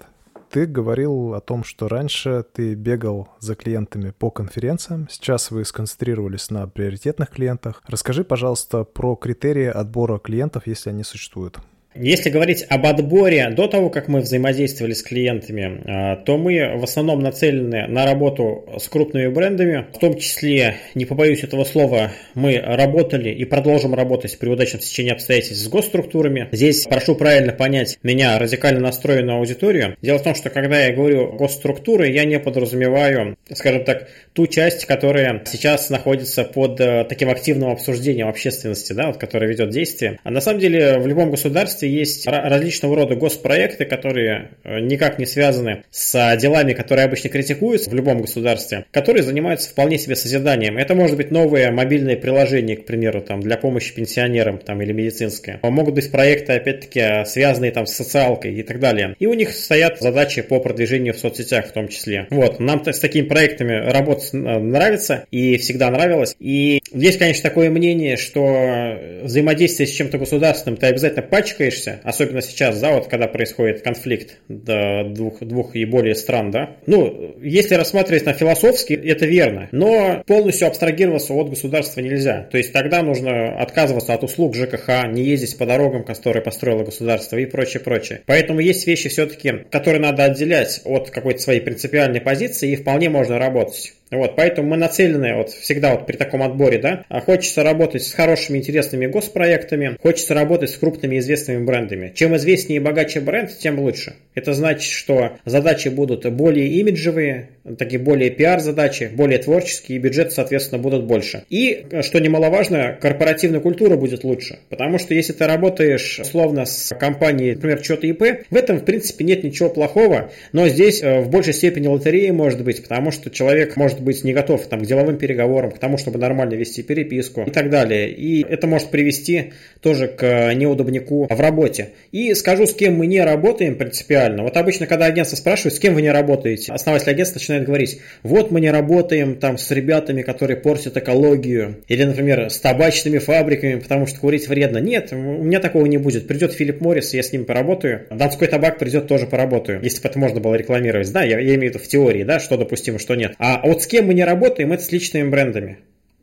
ты говорил о том, что раньше ты бегал за клиентами по конференциям, сейчас вы сконцентрировались на приоритетных клиентах. Расскажи, пожалуйста, про критерии отбора клиентов, если они существуют. Если говорить об отборе до того, как мы взаимодействовали с клиентами, а, то мы в основном нацелены на работу с крупными брендами. В том числе, не побоюсь этого слова, мы работали и продолжим работать при удачном течении обстоятельств с госструктурами. Здесь прошу правильно понять меня, радикально настроенную аудиторию. Дело в том, что когда я говорю госструктуры, я не подразумеваю, скажем так, ту часть, которая сейчас находится под э, таким активным обсуждением общественности, да, вот, которая ведет действие. А на самом деле в любом государстве государстве есть различного рода госпроекты, которые э, никак не связаны с делами, которые обычно критикуются в любом государстве, которые занимаются вполне себе созиданием. Это может быть новые мобильные приложения, к примеру, там, для помощи пенсионерам там, или медицинское. Могут быть проекты, опять-таки, связанные там, с социалкой и так далее. И у них стоят задачи по продвижению в соцсетях в том числе. Вот, нам с такими проектами работать нравится и всегда нравилось. И есть, конечно, такое мнение, что взаимодействие с чем-то государственным ты обязательно пачкаешь, двигаешься, особенно сейчас, да, вот когда происходит конфликт да, двух, двух и более стран, да, ну, если рассматривать на философски, это верно, но полностью абстрагироваться от государства нельзя, то есть тогда нужно отказываться от услуг ЖКХ, не ездить по дорогам, которые построило государство и прочее, прочее. Поэтому есть вещи все-таки, которые надо отделять от какой-то своей принципиальной позиции и вполне можно работать. Вот, поэтому мы нацелены вот всегда вот при таком отборе, да, а хочется работать с хорошими интересными госпроектами, хочется работать с крупными известными брендами. Чем известнее и богаче бренд, тем лучше. Это значит, что задачи будут более имиджевые, такие более пиар-задачи, более творческие, и бюджеты, соответственно, будут больше. И, что немаловажно, корпоративная культура будет лучше. Потому что если ты работаешь, словно с компанией, например, что-то ИП, в этом, в принципе, нет ничего плохого, но здесь э, в большей степени лотереи может быть, потому что человек может быть не готов там, к деловым переговорам, к тому, чтобы нормально вести переписку и так далее. И это может привести тоже к неудобнику в работе. И скажу, с кем мы не работаем принципиально. Вот обычно, когда агентство спрашивает, с кем вы не работаете, основатель агентства начинает говорить, вот мы не работаем там с ребятами, которые портят экологию, или, например, с табачными фабриками, потому что курить вредно. Нет, у меня такого не будет. Придет Филипп Моррис, я с ним поработаю. Донской табак придет, тоже поработаю. Если бы это можно было рекламировать. Да, я, я имею в виду в теории, да, что допустимо, что нет. А вот с кем мы не работаем, это с личными брендами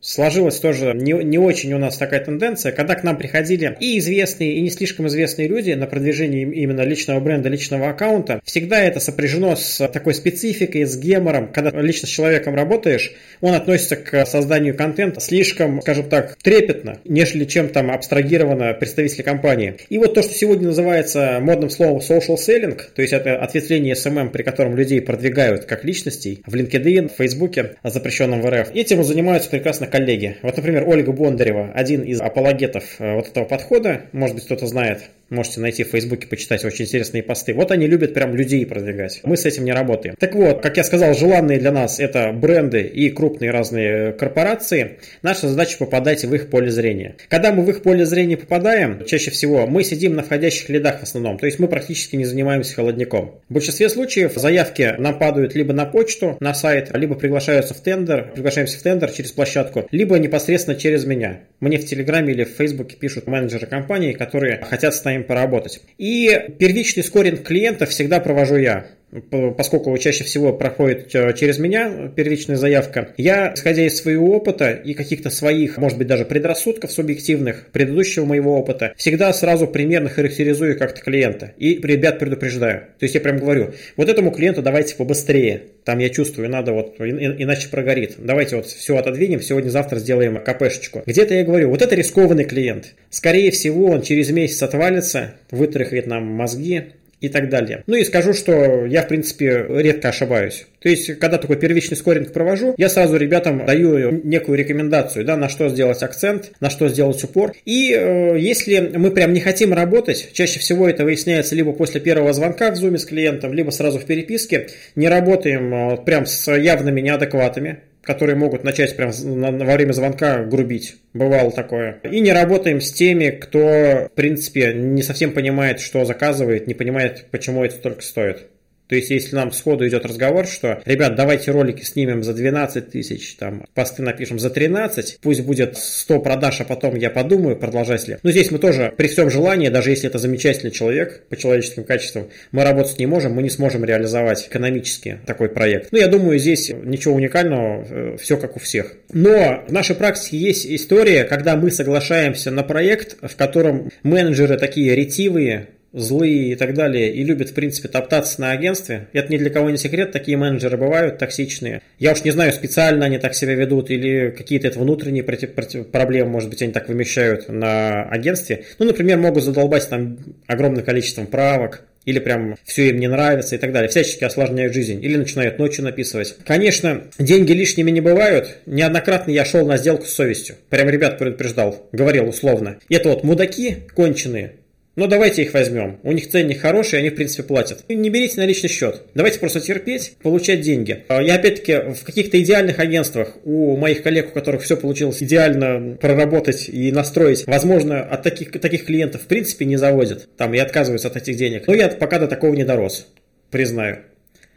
сложилась тоже не, не очень у нас такая тенденция, когда к нам приходили и известные, и не слишком известные люди на продвижение именно личного бренда, личного аккаунта, всегда это сопряжено с такой спецификой, с гемором. Когда лично с человеком работаешь, он относится к созданию контента слишком, скажем так, трепетно, нежели чем там абстрагировано представители компании. И вот то, что сегодня называется модным словом social selling, то есть это ответвление SMM, при котором людей продвигают как личностей в LinkedIn, в Facebook, запрещенном в РФ, этим занимаются прекрасно коллеги. Вот, например, Ольга Бондарева, один из апологетов э, вот этого подхода, может быть, кто-то знает, Можете найти в Фейсбуке, почитать очень интересные посты. Вот они любят прям людей продвигать. Мы с этим не работаем. Так вот, как я сказал, желанные для нас это бренды и крупные разные корпорации. Наша задача попадать в их поле зрения. Когда мы в их поле зрения попадаем, чаще всего мы сидим на входящих лидах в основном. То есть мы практически не занимаемся холодником. В большинстве случаев заявки нам падают либо на почту, на сайт, либо приглашаются в тендер, приглашаемся в тендер через площадку, либо непосредственно через меня. Мне в Телеграме или в Фейсбуке пишут менеджеры компании, которые хотят с нами поработать. И первичный скоринг клиента всегда провожу я поскольку чаще всего проходит э, через меня первичная заявка, я, исходя из своего опыта и каких-то своих, может быть, даже предрассудков субъективных, предыдущего моего опыта, всегда сразу примерно характеризую как-то клиента и ребят предупреждаю. То есть я прям говорю, вот этому клиенту давайте побыстрее, там я чувствую, надо вот, иначе прогорит. Давайте вот все отодвинем, сегодня-завтра сделаем КПшечку. Где-то я говорю, вот это рискованный клиент. Скорее всего, он через месяц отвалится, вытряхает нам мозги, и так далее. Ну и скажу, что я, в принципе, редко ошибаюсь. То есть, когда такой первичный скоринг провожу, я сразу ребятам даю некую рекомендацию, да, на что сделать акцент, на что сделать упор. И э, если мы прям не хотим работать, чаще всего это выясняется либо после первого звонка в Zoom с клиентом, либо сразу в переписке, не работаем э, прям с явными неадекватами, которые могут начать прям во время звонка грубить. Бывало такое. И не работаем с теми, кто, в принципе, не совсем понимает, что заказывает, не понимает, почему это столько стоит. То есть, если нам сходу идет разговор, что, ребят, давайте ролики снимем за 12 тысяч, там, посты напишем за 13, пусть будет 100 продаж, а потом я подумаю, продолжать ли. Но здесь мы тоже, при всем желании, даже если это замечательный человек по человеческим качествам, мы работать не можем, мы не сможем реализовать экономически такой проект. Ну, я думаю, здесь ничего уникального, э, все как у всех. Но в нашей практике есть история, когда мы соглашаемся на проект, в котором менеджеры такие ретивые, злые и так далее, и любят, в принципе, топтаться на агентстве. Это ни для кого не секрет, такие менеджеры бывают токсичные. Я уж не знаю, специально они так себя ведут, или какие-то это внутренние против, против, проблемы, может быть, они так вымещают на агентстве. Ну, например, могут задолбать там огромным количеством правок, или прям все им не нравится и так далее, всячески осложняют жизнь, или начинают ночью написывать. Конечно, деньги лишними не бывают. Неоднократно я шел на сделку с совестью. Прям ребят предупреждал, говорил условно. Это вот мудаки конченые, но давайте их возьмем. У них ценник хороший, они в принципе платят. Не берите на личный счет. Давайте просто терпеть, получать деньги. А я опять-таки в каких-то идеальных агентствах у моих коллег, у которых все получилось идеально проработать и настроить, возможно, от таких, таких клиентов в принципе не заводят. Там и отказываются от этих денег. Но я пока до такого не дорос. Признаю.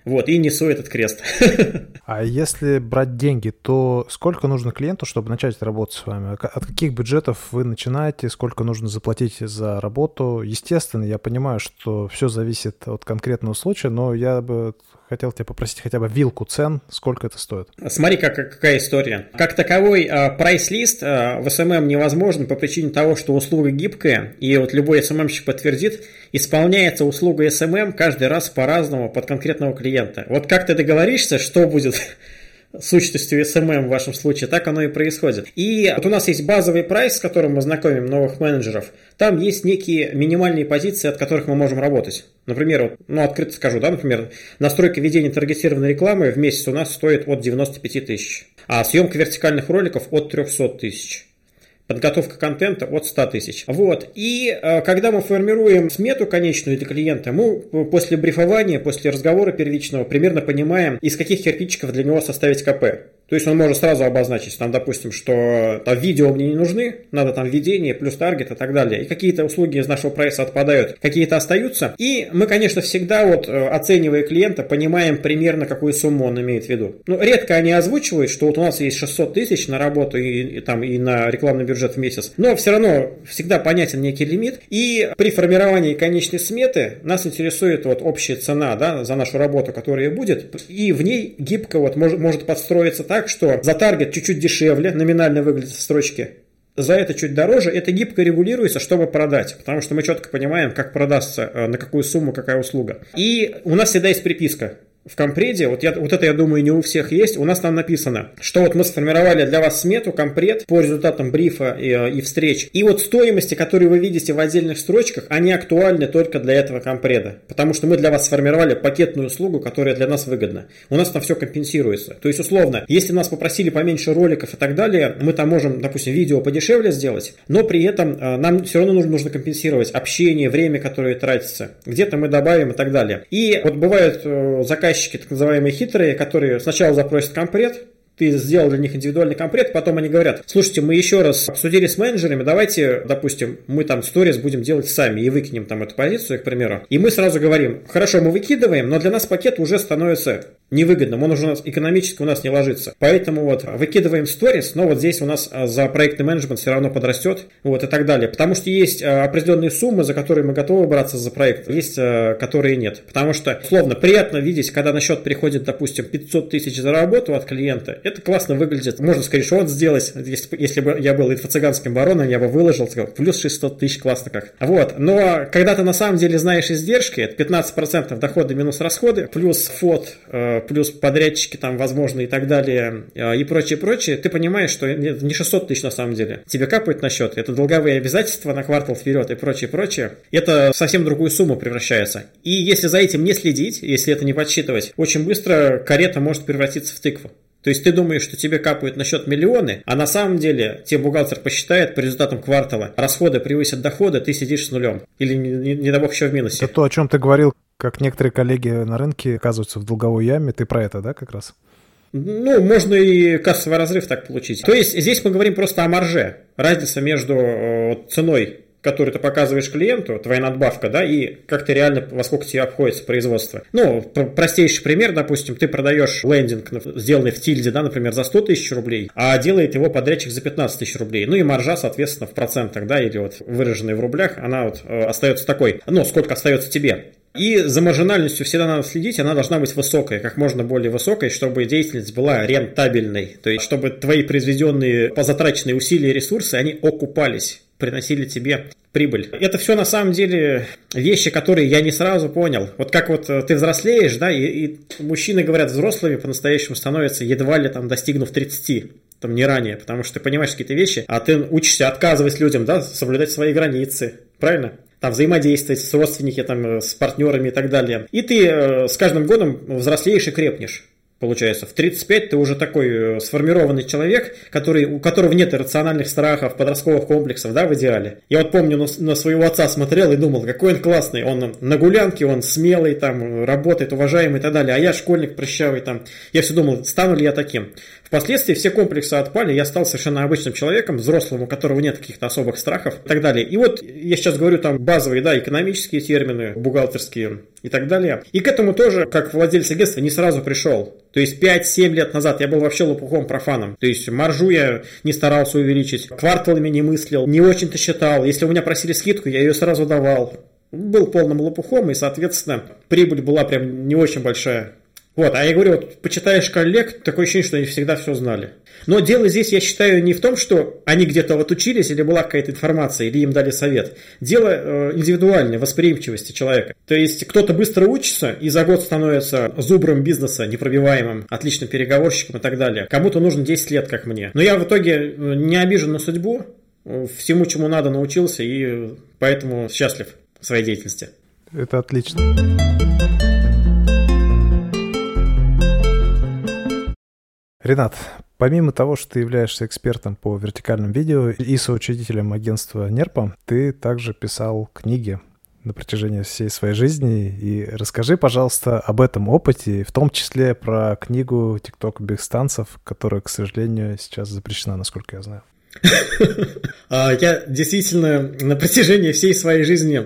Вот, и несу этот крест. А если брать деньги, то сколько нужно клиенту, чтобы начать работать с вами? От каких бюджетов вы начинаете? Сколько нужно заплатить за работу? Естественно, я понимаю, что все зависит от конкретного случая, но я бы хотел тебя попросить хотя бы вилку цен, сколько это стоит. Смотри, как, какая история. Как таковой а, прайс-лист а, в SMM невозможен по причине того, что услуга гибкая, и вот любой SMM-щик подтвердит, исполняется услуга SMM каждый раз по-разному под конкретного клиента. Вот как ты договоришься, что будет сущностью SMM в вашем случае, так оно и происходит. И вот у нас есть базовый прайс, с которым мы знакомим новых менеджеров. Там есть некие минимальные позиции, от которых мы можем работать. Например, вот, ну, открыто скажу, да, например, настройка ведения таргетированной рекламы в месяц у нас стоит от 95 тысяч, а съемка вертикальных роликов от 300 тысяч подготовка контента от 100 тысяч. Вот. И э, когда мы формируем смету конечную для клиента, мы после брифования, после разговора первичного примерно понимаем, из каких кирпичиков для него составить КП. То есть он может сразу обозначить, там, допустим, что там, видео мне не нужны, надо там введение, плюс таргет и так далее. И какие-то услуги из нашего прайса отпадают, какие-то остаются. И мы, конечно, всегда вот э, оценивая клиента, понимаем примерно, какую сумму он имеет в виду. Ну, редко они озвучивают, что вот у нас есть 600 тысяч на работу и, и, там, и на рекламный бюджет в месяц. Но все равно всегда понятен некий лимит. И при формировании конечной сметы нас интересует вот общая цена да, за нашу работу, которая будет. И в ней гибко вот может, может подстроиться так, так, что за таргет чуть-чуть дешевле, номинально выглядит в строчке, за это чуть дороже, это гибко регулируется, чтобы продать, потому что мы четко понимаем, как продастся, э, на какую сумму, какая услуга. И у нас всегда есть приписка в компреде, вот, я, вот это, я думаю, не у всех есть, у нас там написано, что вот мы сформировали для вас смету, компред по результатам брифа и, э, и встреч. И вот стоимости, которые вы видите в отдельных строчках, они актуальны только для этого компреда. Потому что мы для вас сформировали пакетную услугу, которая для нас выгодна. У нас там все компенсируется. То есть, условно, если нас попросили поменьше роликов и так далее, мы там можем, допустим, видео подешевле сделать, но при этом э, нам все равно нужно, нужно компенсировать общение, время, которое тратится. Где-то мы добавим и так далее. И вот бывают э, заказчики, так называемые хитрые, которые сначала запросят компред, ты сделал для них индивидуальный комплект, потом они говорят, слушайте, мы еще раз обсудили с менеджерами, давайте, допустим, мы там сторис будем делать сами и выкинем там эту позицию, к примеру. И мы сразу говорим, хорошо, мы выкидываем, но для нас пакет уже становится невыгодным, он уже у нас экономически у нас не ложится. Поэтому вот выкидываем сторис, но вот здесь у нас а, за проектный менеджмент все равно подрастет, вот и так далее. Потому что есть а, определенные суммы, за которые мы готовы браться за проект, есть а, которые нет. Потому что, словно, приятно видеть, когда на счет приходит, допустим, 500 тысяч за работу от клиента, это классно выглядит. Можно скриншот сделать, если, если бы я был инфо-цыганским бароном, я бы выложил, сказал, плюс 600 тысяч, классно как. Вот, но когда ты на самом деле знаешь издержки, это 15% дохода минус расходы, плюс фот, плюс подрядчики там, возможно, и так далее, э, и прочее, прочее, ты понимаешь, что не 600 тысяч на самом деле. Тебе капает на счет, это долговые обязательства на квартал вперед и прочее, прочее. Это совсем другую сумму превращается. И если за этим не следить, если это не подсчитывать, очень быстро карета может превратиться в тыкву. То есть ты думаешь, что тебе капают на счет миллионы, а на самом деле тебе бухгалтер посчитает по результатам квартала, расходы превысят доходы, ты сидишь с нулем. Или, не, не, не дай бог, еще в минусе. Это то, о чем ты говорил, как некоторые коллеги на рынке оказываются в долговой яме. Ты про это, да, как раз? Ну, можно и кассовый разрыв так получить. То есть здесь мы говорим просто о марже. Разница между э, ценой который ты показываешь клиенту, твоя надбавка, да, и как ты реально, во сколько тебе обходится производство. Ну, простейший пример, допустим, ты продаешь лендинг, сделанный в тильде, да, например, за 100 тысяч рублей, а делает его подрядчик за 15 тысяч рублей. Ну и маржа, соответственно, в процентах, да, или вот выраженная в рублях, она вот э, остается такой, ну, сколько остается тебе. И за маржинальностью всегда надо следить, она должна быть высокой, как можно более высокой, чтобы деятельность была рентабельной. То есть, чтобы твои произведенные позатраченные усилия и ресурсы, они окупались приносили тебе прибыль. Это все на самом деле вещи, которые я не сразу понял. Вот как вот э, ты взрослеешь, да, и, и мужчины говорят, взрослыми по-настоящему становятся едва ли там достигнув 30 там не ранее, потому что ты понимаешь какие-то вещи, а ты учишься отказывать людям, да, соблюдать свои границы, правильно? Там взаимодействовать с родственниками, там, э, с партнерами и так далее. И ты э, с каждым годом взрослеешь и крепнешь. Получается, в 35 ты уже такой э, сформированный человек, который, у которого нет рациональных страхов, подростковых комплексов, да, в идеале. Я вот помню, на, на своего отца смотрел и думал, какой он классный, он на гулянке, он смелый, там, работает, уважаемый и так далее, а я школьник прыщавый, там. Я все думал, стану ли я таким. Впоследствии все комплексы отпали, я стал совершенно обычным человеком, взрослым, у которого нет каких-то особых страхов и так далее. И вот я сейчас говорю там базовые, да, экономические термины, бухгалтерские и так далее. И к этому тоже, как владелец агентства, не сразу пришел. То есть 5-7 лет назад я был вообще лопухом профаном. То есть маржу я не старался увеличить, кварталами не мыслил, не очень-то считал. Если у меня просили скидку, я ее сразу давал. Был полным лопухом, и, соответственно, прибыль была прям не очень большая. Вот, а я говорю, вот почитаешь коллег, такое ощущение, что они всегда все знали. Но дело здесь, я считаю, не в том, что они где-то вот учились, или была какая-то информация, или им дали совет. Дело э, индивидуальной восприимчивости человека. То есть кто-то быстро учится и за год становится зубром бизнеса, непробиваемым, отличным переговорщиком и так далее. Кому-то нужно 10 лет, как мне. Но я в итоге э, не обижен на судьбу, э, всему, чему надо, научился, и поэтому счастлив в своей деятельности. Это отлично. Ренат, помимо того, что ты являешься экспертом по вертикальным видео и соучредителем агентства Нерпа, ты также писал книги на протяжении всей своей жизни. И расскажи, пожалуйста, об этом опыте, в том числе про книгу TikTok без танцев, которая, к сожалению, сейчас запрещена, насколько я знаю. А, я действительно на протяжении всей своей жизни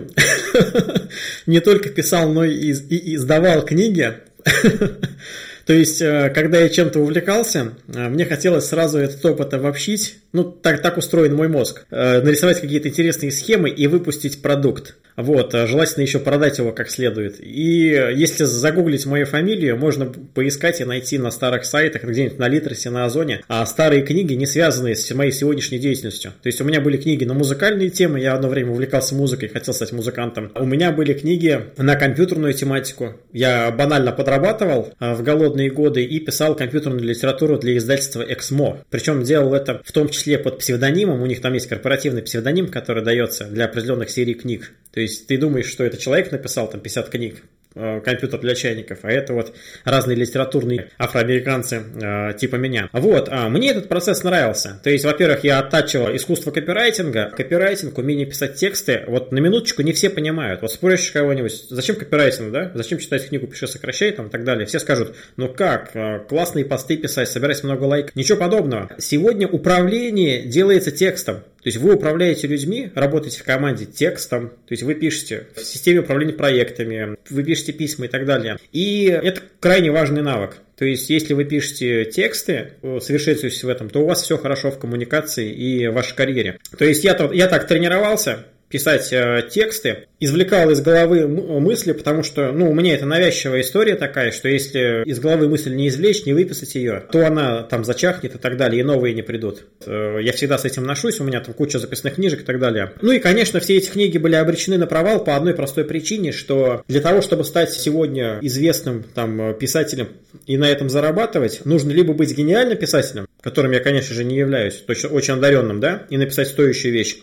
не только писал, но и издавал книги. То есть, э, когда я чем-то увлекался, э, мне хотелось сразу этот опыт обобщить. Ну, так, так устроен мой мозг. Э, нарисовать какие-то интересные схемы и выпустить продукт. Вот, желательно еще продать его как следует. И если загуглить мою фамилию, можно поискать и найти на старых сайтах, где-нибудь на Литресе, на Озоне, а старые книги, не связанные с моей сегодняшней деятельностью. То есть у меня были книги на музыкальные темы, я одно время увлекался музыкой, хотел стать музыкантом. У меня были книги на компьютерную тематику. Я банально подрабатывал в голодные годы и писал компьютерную литературу для издательства Эксмо. Причем делал это в том числе под псевдонимом, у них там есть корпоративный псевдоним, который дается для определенных серий книг. То есть ты думаешь, что это человек написал там 50 книг, компьютер для чайников, а это вот разные литературные афроамериканцы э, типа меня. Вот, а мне этот процесс нравился. То есть, во-первых, я оттачивал искусство копирайтинга. Копирайтинг, умение писать тексты, вот на минуточку не все понимают. Вот спросишь кого-нибудь, зачем копирайтинг, да? Зачем читать книгу «Пиши, сокращай» там и так далее. Все скажут, ну как, э, классные посты писать, собирать много лайков. Ничего подобного. Сегодня управление делается текстом. То есть вы управляете людьми, работаете в команде текстом, то есть вы пишете в системе управления проектами, вы пишете письма и так далее. И это крайне важный навык. То есть, если вы пишете тексты, совершенствуетесь в этом, то у вас все хорошо в коммуникации и в вашей карьере. То есть, я, я так тренировался, писать э, тексты, извлекал из головы мысли, потому что, ну, у меня это навязчивая история такая, что если из головы мысль не извлечь, не выписать ее, то она там зачахнет и так далее, и новые не придут. Э, я всегда с этим ношусь, у меня там куча записных книжек и так далее. Ну и, конечно, все эти книги были обречены на провал по одной простой причине, что для того, чтобы стать сегодня известным там писателем и на этом зарабатывать, нужно либо быть гениальным писателем, которым я, конечно же, не являюсь, точно очень одаренным, да, и написать стоящую вещь,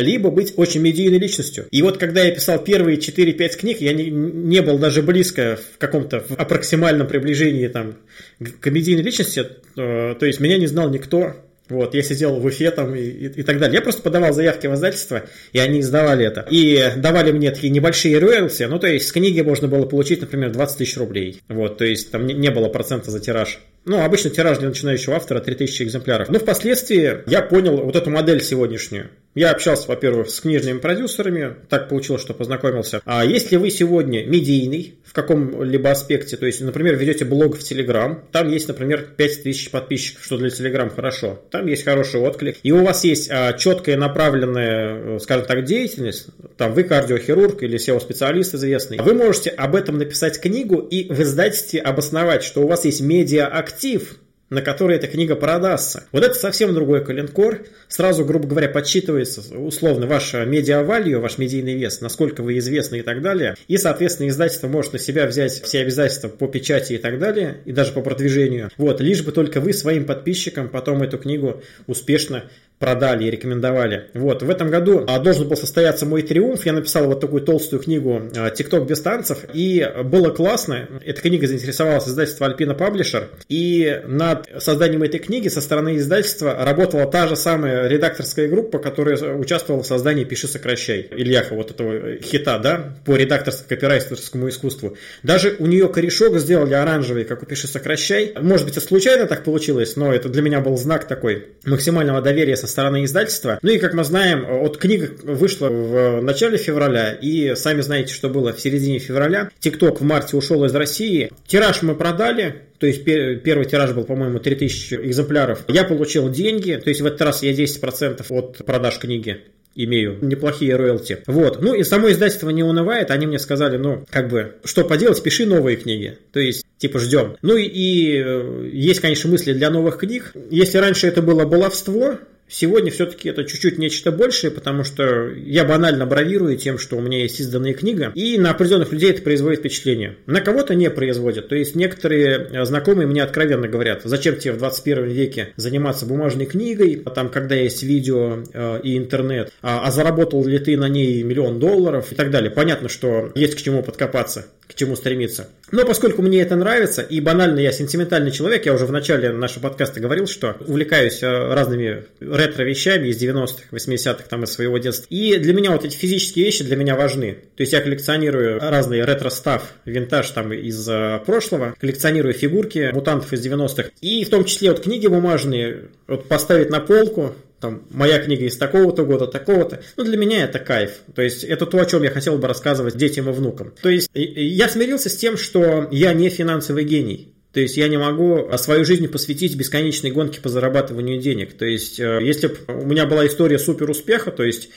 либо быть очень медийной личностью. И вот когда я писал первые 4-5 книг, я не, не был даже близко в каком-то аппроксимальном приближении там, к медийной личности, то, то есть меня не знал никто, вот, я сидел в Уфе там и, и, и так далее. Я просто подавал заявки в издательство, и они издавали это. И давали мне такие небольшие роялти, ну, то есть с книги можно было получить, например, 20 тысяч рублей. Вот, то есть там не, не было процента за тираж. Ну, обычно тираж для начинающего автора 3000 экземпляров. Но впоследствии я понял вот эту модель сегодняшнюю. Я общался, во-первых, с книжными продюсерами, так получилось, что познакомился. А если вы сегодня медийный в каком-либо аспекте, то есть, например, ведете блог в Телеграм, там есть, например, 5000 подписчиков, что для Телеграм хорошо, там есть хороший отклик, и у вас есть а, четкая направленная, э, скажем так, деятельность, там вы кардиохирург или SEO-специалист известный, вы можете об этом написать книгу и в издательстве обосновать, что у вас есть медиа-актив, на который эта книга продастся. Вот это совсем другой коленкор. Сразу, грубо говоря, подсчитывается условно ваш медиа-валью, ваш медийный вес, насколько вы известны и так далее. И, соответственно, издательство может на себя взять все обязательства по печати и так далее, и даже по продвижению. Вот, лишь бы только вы своим подписчикам потом эту книгу успешно продали и рекомендовали. Вот, в этом году а, должен был состояться мой триумф. Я написал вот такую толстую книгу «ТикТок без танцев», и было классно. Эта книга заинтересовалась издательство Alpina Publisher, и над созданием этой книги со стороны издательства работала та же самая редакторская группа, которая участвовала в создании «Пиши, сокращай» Ильяха, вот этого хита, да, по редакторско-копирайтерскому искусству. Даже у нее корешок сделали оранжевый, как у «Пиши, сокращай». Может быть, это случайно так получилось, но это для меня был знак такой максимального доверия со стороны издательства. Ну и, как мы знаем, от книга вышла в начале февраля, и сами знаете, что было в середине февраля. ТикТок в марте ушел из России. Тираж мы продали, то есть первый тираж был, по-моему, 3000 экземпляров. Я получил деньги, то есть в этот раз я 10% от продаж книги имею неплохие роялти. Вот. Ну и само издательство не унывает, они мне сказали, ну, как бы, что поделать, пиши новые книги. То есть, типа, ждем. Ну и, и э, есть, конечно, мысли для новых книг. Если раньше это было баловство, Сегодня все-таки это чуть-чуть нечто большее, потому что я банально бравирую тем, что у меня есть изданная книга, и на определенных людей это производит впечатление. На кого-то не производит. То есть некоторые э, знакомые мне откровенно говорят, зачем тебе в 21 веке заниматься бумажной книгой, а там, когда есть видео э, и интернет, а, а заработал ли ты на ней миллион долларов и так далее. Понятно, что есть к чему подкопаться к чему стремиться. Но поскольку мне это нравится, и банально я сентиментальный человек, я уже в начале нашего подкаста говорил, что увлекаюсь э, разными ретро-вещами из 90-х, 80-х, там, из своего детства. И для меня вот эти физические вещи для меня важны. То есть я коллекционирую разные ретро-став, винтаж там из э, прошлого, коллекционирую фигурки мутантов из 90-х. И в том числе вот книги бумажные, вот поставить на полку, там, моя книга из такого-то года, такого-то. Ну, для меня это кайф. То есть, это то, о чем я хотел бы рассказывать детям и внукам. То есть, я смирился с тем, что я не финансовый гений. То есть я не могу свою жизнь посвятить бесконечной гонке по зарабатыванию денег. То есть, э, если бы у меня была история супер успеха, то есть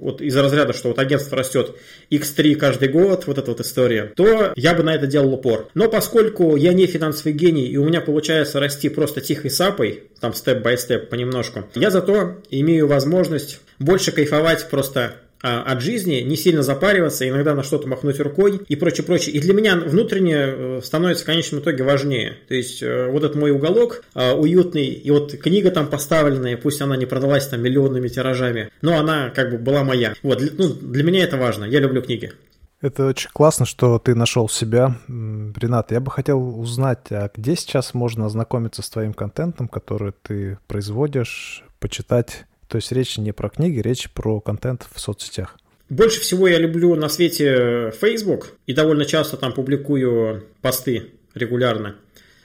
вот из разряда, что вот агентство растет x3 каждый год, вот эта вот история, то я бы на это делал упор. Но поскольку я не финансовый гений, и у меня получается расти просто тихой сапой, там степ-бай-степ понемножку, я зато имею возможность больше кайфовать просто от жизни, не сильно запариваться, иногда на что-то махнуть рукой и прочее, прочее. И для меня внутренне э, становится в конечном итоге важнее. То есть э, вот этот мой уголок а, уютный, и вот книга там поставленная, пусть она не продалась там миллионными тиражами, но она как бы была моя. Вот, ну, для меня это важно, я люблю книги. Это очень классно, что ты нашел себя. Ренат, я бы хотел узнать, а где сейчас можно ознакомиться с твоим контентом, который ты производишь, почитать то есть речь не про книги, речь про контент в соцсетях. Больше всего я люблю на свете Facebook и довольно часто там публикую посты регулярно.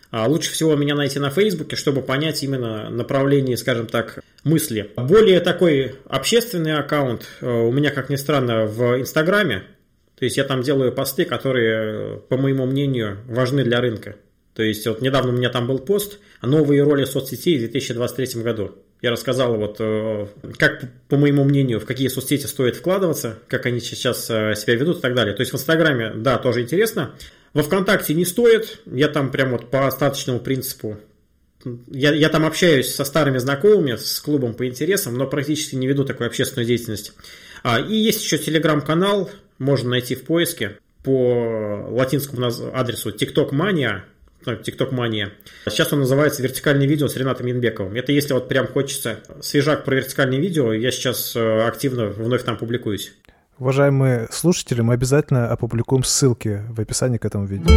А лучше всего меня найти на Фейсбуке, чтобы понять именно направление, скажем так, мысли. Более такой общественный аккаунт э, у меня, как ни странно, в Инстаграме. То есть я там делаю посты, которые, по моему мнению, важны для рынка. То есть вот недавно у меня там был пост «Новые роли соцсетей в 2023 году». Я рассказал, вот, э, как, по моему мнению, в какие соцсети стоит вкладываться, как они сейчас э, себя ведут и так далее. То есть в Инстаграме, да, тоже интересно. Во ВКонтакте не стоит. Я там прям вот по остаточному принципу я, я там общаюсь со старыми знакомыми, с клубом по интересам, но практически не веду такую общественную деятельность. А, и есть еще телеграм-канал, можно найти в поиске по латинскому адресу TikTok Mania, TikTok Мания. Сейчас он называется «Вертикальное видео с Ренатом Янбековым». Это если вот прям хочется свежак про вертикальное видео, я сейчас э, активно вновь там публикуюсь. Уважаемые слушатели, мы обязательно опубликуем ссылки в описании к этому видео.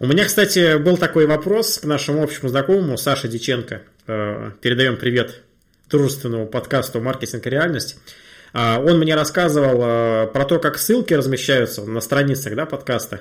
У меня, кстати, был такой вопрос к нашему общему знакомому Саше Диченко. Э, передаем привет дружественному подкасту «Маркетинг и реальность». А, он мне рассказывал а, про то, как ссылки размещаются на страницах да, подкаста,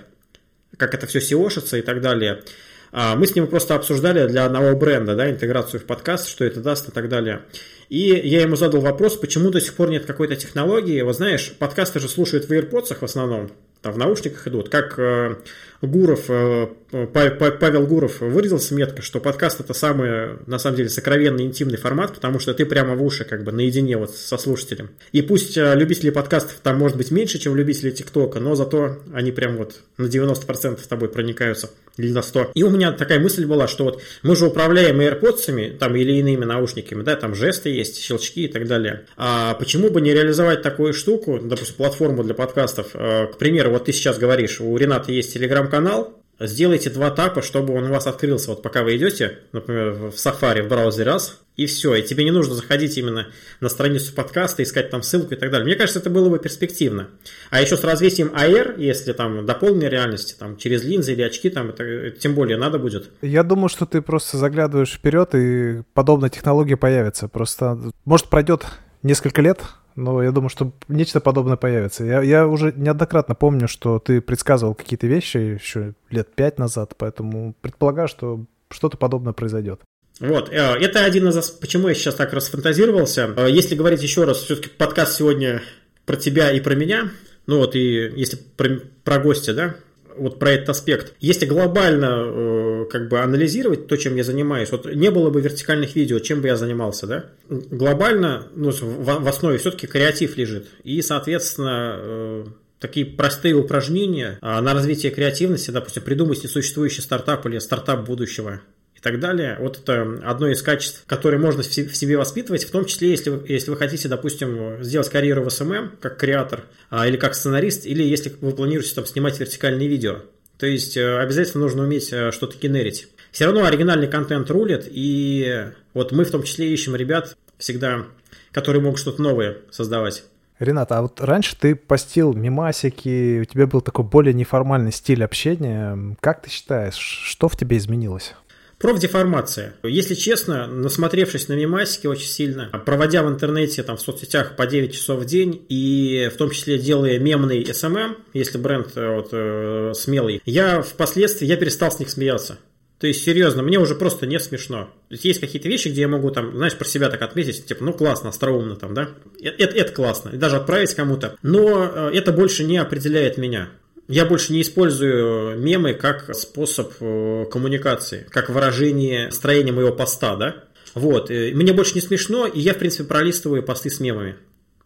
как это все SEOшится и так далее. А, мы с ним просто обсуждали для одного бренда да, интеграцию в подкаст, что это даст и так далее. И я ему задал вопрос, почему до сих пор нет какой-то технологии. Вот знаешь, подкасты же слушают в AirPods в основном, там в наушниках идут. Как э, Гуров, э, Павел Гуров выразился метко, что подкаст это самый, на самом деле, сокровенный интимный формат, потому что ты прямо в уши, как бы наедине вот со слушателем. И пусть э, любителей подкастов там может быть меньше, чем любителей ТикТока, но зато они прям вот на 90% с тобой проникаются или на 100. И у меня такая мысль была, что вот мы же управляем AirPods там или иными наушниками, да, там жесты есть, щелчки и так далее. А почему бы не реализовать такую штуку, допустим, платформу для подкастов? К примеру, вот ты сейчас говоришь, у Рената есть телеграм-канал, сделайте два тапа, чтобы он у вас открылся, вот пока вы идете, например, в Safari, в браузере раз, и все, и тебе не нужно заходить именно на страницу подкаста, искать там ссылку и так далее. Мне кажется, это было бы перспективно. А еще с развитием AR, если там до полной реальности, там через линзы или очки, там это тем более надо будет. Я думаю, что ты просто заглядываешь вперед, и подобная технология появится. Просто, может, пройдет несколько лет, но я думаю, что нечто подобное появится. Я, я уже неоднократно помню, что ты предсказывал какие-то вещи еще лет пять назад, поэтому предполагаю, что что-то подобное произойдет. Вот, э, это один из... Почему я сейчас так расфантазировался. Э, если говорить еще раз, все-таки подкаст сегодня про тебя и про меня, ну вот и если про, про гостя, да, вот про этот аспект. Если глобально э, как бы анализировать то, чем я занимаюсь, вот не было бы вертикальных видео, чем бы я занимался, да? Глобально, ну, в, основе все-таки креатив лежит. И, соответственно, э, такие простые упражнения а, на развитие креативности, допустим, придумать несуществующий стартап или стартап будущего, и так далее. Вот это одно из качеств, которые можно в себе воспитывать, в том числе, если вы, если вы хотите, допустим, сделать карьеру в SMM, как креатор, а, или как сценарист, или если вы планируете там снимать вертикальные видео. То есть э, обязательно нужно уметь э, что-то генерить. Все равно оригинальный контент рулит, и вот мы в том числе ищем ребят всегда, которые могут что-то новое создавать. Ренат, а вот раньше ты постил мимасики, у тебя был такой более неформальный стиль общения. Как ты считаешь, что в тебе изменилось? Профдеформация. Если честно, насмотревшись на мемасики очень сильно, проводя в интернете, там, в соцсетях по 9 часов в день, и в том числе делая мемный SMM, если бренд э, вот, э, смелый, я впоследствии я перестал с них смеяться. То есть, серьезно, мне уже просто не смешно. То есть, есть какие-то вещи, где я могу, там, знаешь, про себя так отметить, типа, ну, классно, остроумно там, да? Это, это, это классно, и даже отправить кому-то. Но э, это больше не определяет меня. Я больше не использую мемы как способ э, коммуникации, как выражение строения моего поста, да? Вот. Э, мне больше не смешно, и я, в принципе, пролистываю посты с мемами.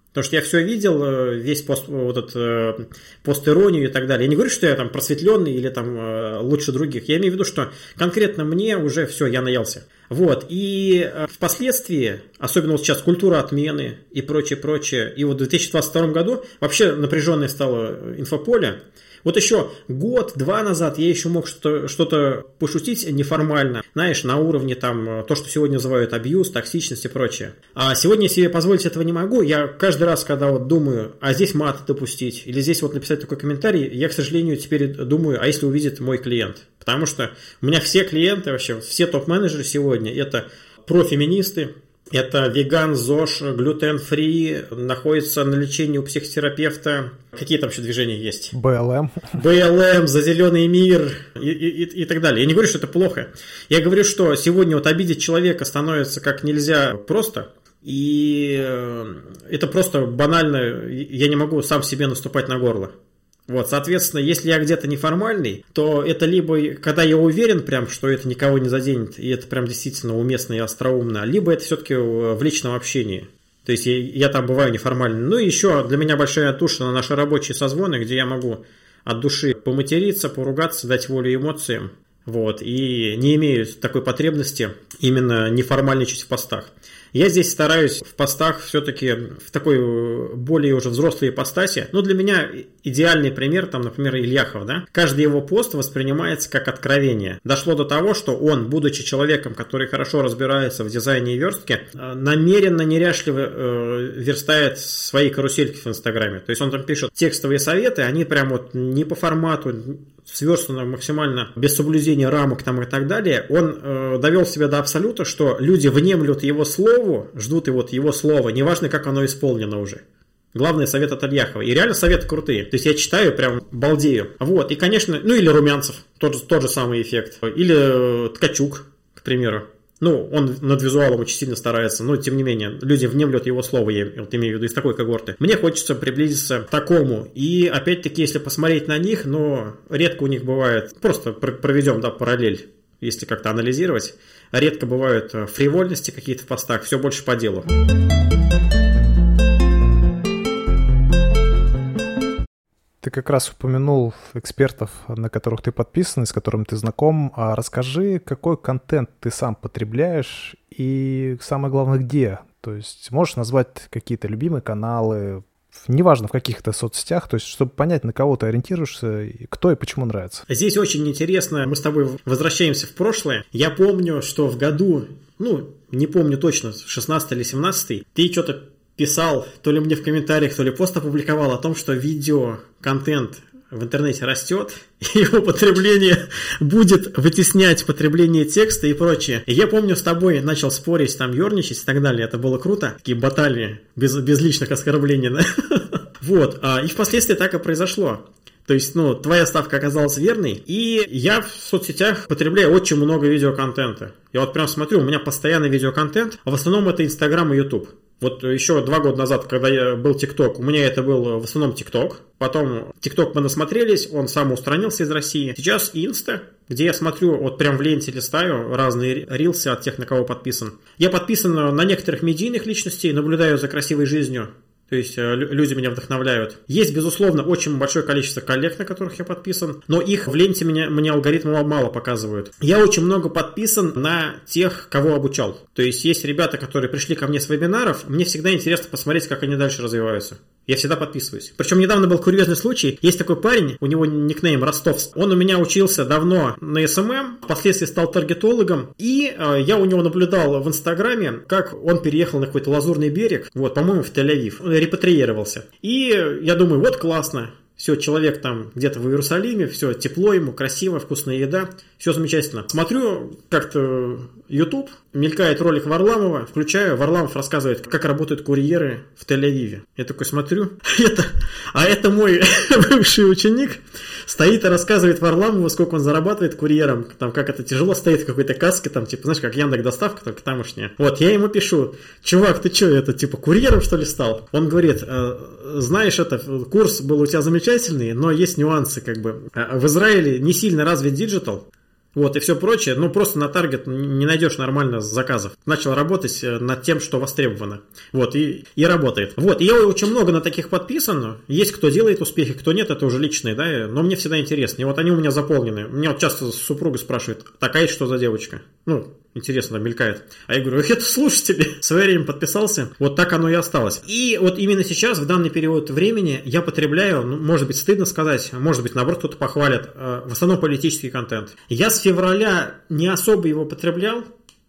Потому что я все видел, э, весь пост, вот этот пост-иронию и так далее. Я не говорю, что я там просветленный или там лучше других. Я имею в виду, что конкретно мне уже все, я наелся. Вот. И впоследствии, особенно вот сейчас культура отмены и прочее, прочее. И вот в 2022 году вообще напряженное стало инфополе. Вот еще год-два назад я еще мог что-то, что пошутить неформально, знаешь, на уровне там э, то, что сегодня называют абьюз, токсичность и прочее. А сегодня себе позволить этого не могу. Я каждый раз, когда вот думаю, а здесь мат допустить, или здесь вот написать такой комментарий, я, к сожалению, теперь думаю, а если увидит мой клиент? Потому что у меня все клиенты вообще, все топ-менеджеры сегодня, это профеминисты, это веган, ЗОЖ, глютен-фри, находится на лечении у психотерапевта. Какие там еще движения есть? БЛМ. БЛМ, за зеленый мир и, и, и так далее. Я не говорю, что это плохо. Я говорю, что сегодня вот обидеть человека становится как нельзя просто. И э, это просто банально. Я не могу сам себе наступать на горло. Вот, соответственно, если я где-то неформальный, то это либо, когда я уверен прям, что это никого не заденет, и это прям действительно уместно и остроумно, либо это все-таки в личном общении. То есть я, я там бываю неформальный. Ну и еще для меня большая туша на наши рабочие созвоны, где я могу от души поматериться, поругаться, дать волю эмоциям. Вот, и не имею такой потребности именно неформальничать в постах. Я здесь стараюсь в постах все-таки в такой э, более уже взрослой ипостаси. Ну, для меня идеальный пример, там, например, Ильяхов, да? Каждый его пост воспринимается как откровение. Дошло до того, что он, будучи человеком, который хорошо разбирается в дизайне и верстке, э, намеренно неряшливо э, верстает свои карусельки в Инстаграме. То есть он там пишет текстовые советы, они прям вот не по формату, сверстано максимально без соблюдения рамок там и так далее, он э, довел себя до абсолюта, что люди внемлют его слову, ждут и вот его слова, неважно, как оно исполнено уже. Главный совет от Альяхова. И реально советы крутые. То есть я читаю, прям балдею. Вот. И, конечно, ну или Румянцев. Тот, тот же самый эффект. Или э, Ткачук, к примеру. Ну, он над визуалом очень сильно старается, но тем не менее, люди внемлют его слово, я вот имею в виду из такой когорты. Мне хочется приблизиться к такому. И опять-таки, если посмотреть на них, но редко у них бывает, просто проведем, да, параллель, если как-то анализировать, редко бывают э, фривольности какие-то в постах, все больше по делу. Ты как раз упомянул экспертов, на которых ты подписан, с которыми ты знаком. А расскажи, какой контент ты сам потребляешь и самое главное, где? То есть можешь назвать какие-то любимые каналы, неважно в каких-то соцсетях, то есть чтобы понять, на кого ты ориентируешься, кто и почему нравится. Здесь очень интересно, мы с тобой возвращаемся в прошлое. Я помню, что в году, ну, не помню точно, 16 или 17, ты что-то писал, то ли мне в комментариях, то ли пост опубликовал о том, что видео, контент в интернете растет, и его потребление будет вытеснять потребление текста и прочее. Я помню, с тобой начал спорить, там, ерничать и так далее. Это было круто. Такие баталии без, без личных оскорблений. Да? Вот. А, и впоследствии так и произошло. То есть, ну, твоя ставка оказалась верной. И я в соцсетях потребляю очень много видеоконтента. Я вот прям смотрю, у меня постоянный видеоконтент, а в основном это Инстаграм и Ютуб. Вот еще два года назад, когда я был ТикТок, у меня это был в основном ТикТок. Потом ТикТок мы насмотрелись, он сам устранился из России. Сейчас Инста, где я смотрю, вот прям в ленте листаю разные рилсы от тех, на кого подписан. Я подписан на некоторых медийных личностей, наблюдаю за красивой жизнью то есть э, люди меня вдохновляют. Есть, безусловно, очень большое количество коллег, на которых я подписан, но их в ленте меня, мне алгоритмы мало показывают. Я очень много подписан на тех, кого обучал. То есть есть ребята, которые пришли ко мне с вебинаров, мне всегда интересно посмотреть, как они дальше развиваются. Я всегда подписываюсь. Причем недавно был курьезный случай. Есть такой парень, у него никнейм Ростов. Он у меня учился давно на SMM, впоследствии стал таргетологом. И э, я у него наблюдал в Инстаграме, как он переехал на какой-то лазурный берег, вот, по-моему, в Тель-Авив. Репатриировался. И я думаю, вот классно, все, человек там где-то в Иерусалиме, все тепло ему, красиво, вкусная еда, все замечательно. Смотрю как-то YouTube, мелькает ролик Варламова, включаю, Варламов рассказывает, как работают курьеры в Тель-Авиве. Я такой смотрю, это, а это мой бывший ученик стоит и рассказывает Варламову, сколько он зарабатывает курьером, там, как это тяжело стоит в какой-то каске, там, типа, знаешь, как Яндекс доставка, только тамошняя. Вот, я ему пишу, чувак, ты что, это, типа, курьером, что ли, стал? Он говорит, «Э, знаешь, это, курс был у тебя замечательный, но есть нюансы, как бы. Э, в Израиле не сильно развит диджитал, вот, и все прочее, ну просто на таргет не найдешь нормально заказов. Начал работать э, над тем, что востребовано. Вот, и, и работает. Вот, и я очень много на таких подписан. Есть кто делает успехи, кто нет, это уже личные, да, но мне всегда интересно. И вот они у меня заполнены. Меня вот часто супруга спрашивает, такая что за девочка? Ну, интересно мелькает. А я говорю, это слушатели. В свое время подписался. Вот так оно и осталось. И вот именно сейчас, в данный период времени, я потребляю, ну, может быть, стыдно сказать, может быть, наоборот, кто-то похвалит, э, в основном политический контент. Я с февраля не особо его потреблял,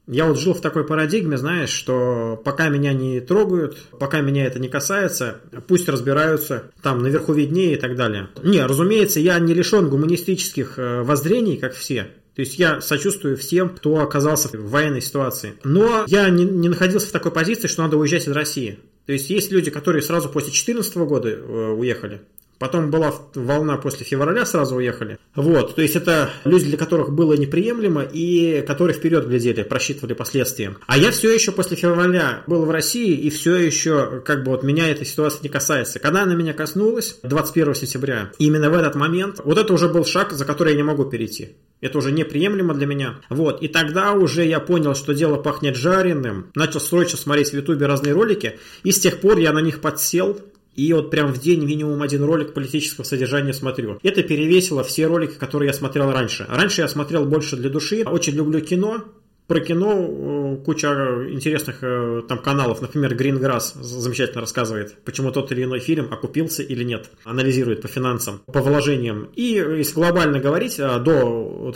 я вот жил в такой парадигме, знаешь, что пока меня не трогают, пока меня это не касается, пусть разбираются, там наверху виднее и так далее. Не, разумеется, я не лишен гуманистических э, воззрений, как все. То есть я сочувствую всем, кто оказался в военной ситуации. Но я не, не находился в такой позиции, что надо уезжать из России. То есть есть люди, которые сразу после 2014 года э, уехали. Потом была волна после февраля, сразу уехали. Вот, то есть это люди, для которых было неприемлемо и которые вперед глядели, просчитывали последствия. А я все еще после февраля был в России и все еще, как бы вот меня эта ситуация не касается. Когда она меня коснулась, 21 сентября, именно в этот момент, вот это уже был шаг, за который я не могу перейти. Это уже неприемлемо для меня. Вот. И тогда уже я понял, что дело пахнет жареным. Начал срочно смотреть в Ютубе разные ролики. И с тех пор я на них подсел. И вот прям в день минимум один ролик политического содержания смотрю. Это перевесило все ролики, которые я смотрел раньше. Раньше я смотрел больше для души. Очень люблю кино. Про кино э, куча интересных э, там каналов, например, Green Grass замечательно рассказывает, почему тот или иной фильм окупился или нет, анализирует по финансам, по вложениям. И если глобально говорить, э, до,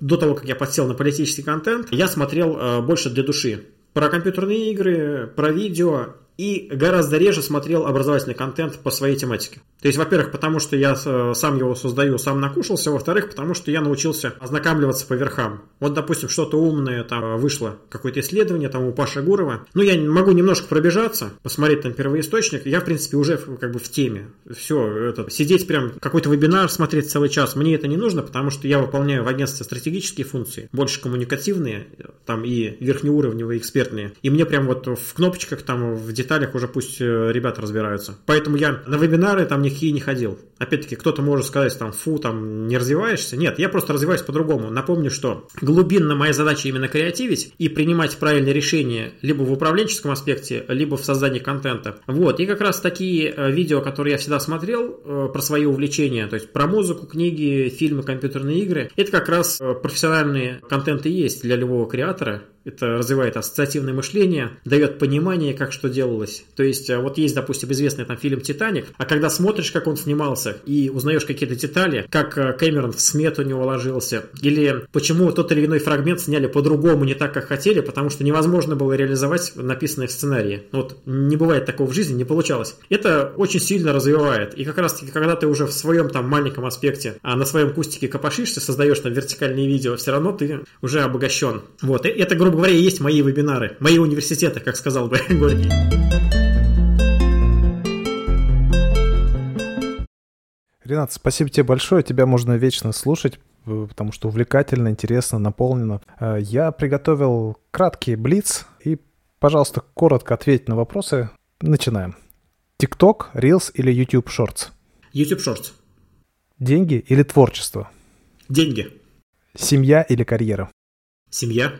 до того, как я подсел на политический контент, я смотрел больше для души. Про компьютерные игры, про видео и гораздо реже смотрел образовательный контент по своей тематике. То есть, во-первых, потому что я э, сам его создаю, сам накушался, во-вторых, потому что я научился ознакомливаться по верхам. Вот, допустим, что-то умное там вышло, какое-то исследование там у Паши Гурова. Ну, я могу немножко пробежаться, посмотреть там первоисточник, я, в принципе, уже как бы в теме. Все, это, сидеть прям какой-то вебинар смотреть целый час, мне это не нужно, потому что я выполняю в агентстве стратегические функции, больше коммуникативные, там и верхнеуровневые, экспертные. И мне прям вот в кнопочках там в деталях деталях уже пусть э, ребята разбираются. Поэтому я на вебинары там никакие не ходил. Опять-таки, кто-то может сказать, там, фу, там, не развиваешься. Нет, я просто развиваюсь по-другому. Напомню, что глубинно моя задача именно креативить и принимать правильные решения либо в управленческом аспекте, либо в создании контента. Вот, и как раз такие э, видео, которые я всегда смотрел э, про свои увлечения, то есть про музыку, книги, фильмы, компьютерные игры, это как раз профессиональные контенты есть для любого креатора, это развивает ассоциативное мышление, дает понимание, как что делалось. То есть, э, вот есть, допустим, известный там фильм «Титаник», а когда смотришь, как он снимался, и узнаешь какие-то детали, как э, Кэмерон в смету не уложился, или почему тот или иной фрагмент сняли по-другому, не так, как хотели, потому что невозможно было реализовать написанное в сценарии. Вот не бывает такого в жизни, не получалось. Это очень сильно развивает. И как раз-таки, когда ты уже в своем там маленьком аспекте, а на своем кустике копошишься, создаешь там вертикальные видео, все равно ты уже обогащен. Вот. Это, грубо грубо говоря, и есть мои вебинары, мои университеты, как сказал бы Горький. Ренат, спасибо тебе большое. Тебя можно вечно слушать, э, потому что увлекательно, интересно, наполнено. Э, я приготовил краткий блиц и, пожалуйста, коротко ответь на вопросы. Начинаем. TikTok, Reels или YouTube Shorts? YouTube Shorts. Деньги или творчество? Деньги. Семья или карьера? Семья.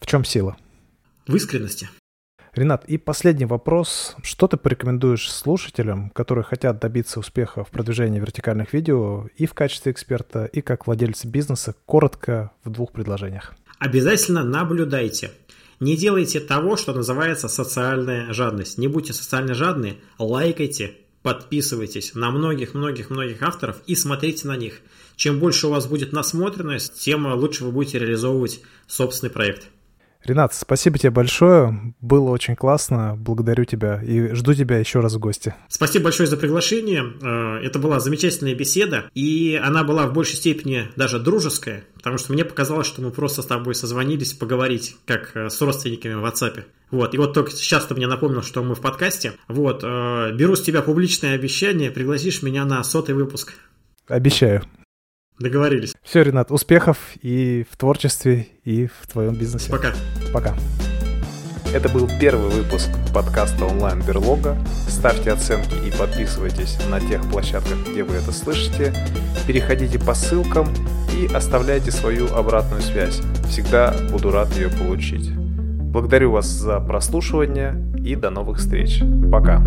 В чем сила? В искренности. Ренат, и последний вопрос. Что ты порекомендуешь слушателям, которые хотят добиться успеха в продвижении вертикальных видео и в качестве эксперта, и как владельцы бизнеса, коротко в двух предложениях? Обязательно наблюдайте. Не делайте того, что называется социальная жадность. Не будьте социально жадны, лайкайте, подписывайтесь на многих-многих-многих авторов и смотрите на них. Чем больше у вас будет насмотренность, тем лучше вы будете реализовывать собственный проект. Ренат, спасибо тебе большое. Было очень классно. Благодарю тебя и жду тебя еще раз в гости. Спасибо большое за приглашение. Э, это была замечательная беседа, и она была в большей степени даже дружеская, потому что мне показалось, что мы просто с тобой созвонились поговорить, как э, с родственниками в WhatsApp. Вот, и вот только сейчас ты мне напомнил, что мы в подкасте. Вот, э, беру с тебя публичное обещание, пригласишь меня на сотый выпуск. Обещаю. Договорились. Все, Ренат, успехов и в творчестве, и в твоем бизнесе. Пока. Пока. Это был первый выпуск подкаста онлайн Берлога. Ставьте оценки и подписывайтесь на тех площадках, где вы это слышите. Переходите по ссылкам и оставляйте свою обратную связь. Всегда буду рад ее получить. Благодарю вас за прослушивание и до новых встреч. Пока.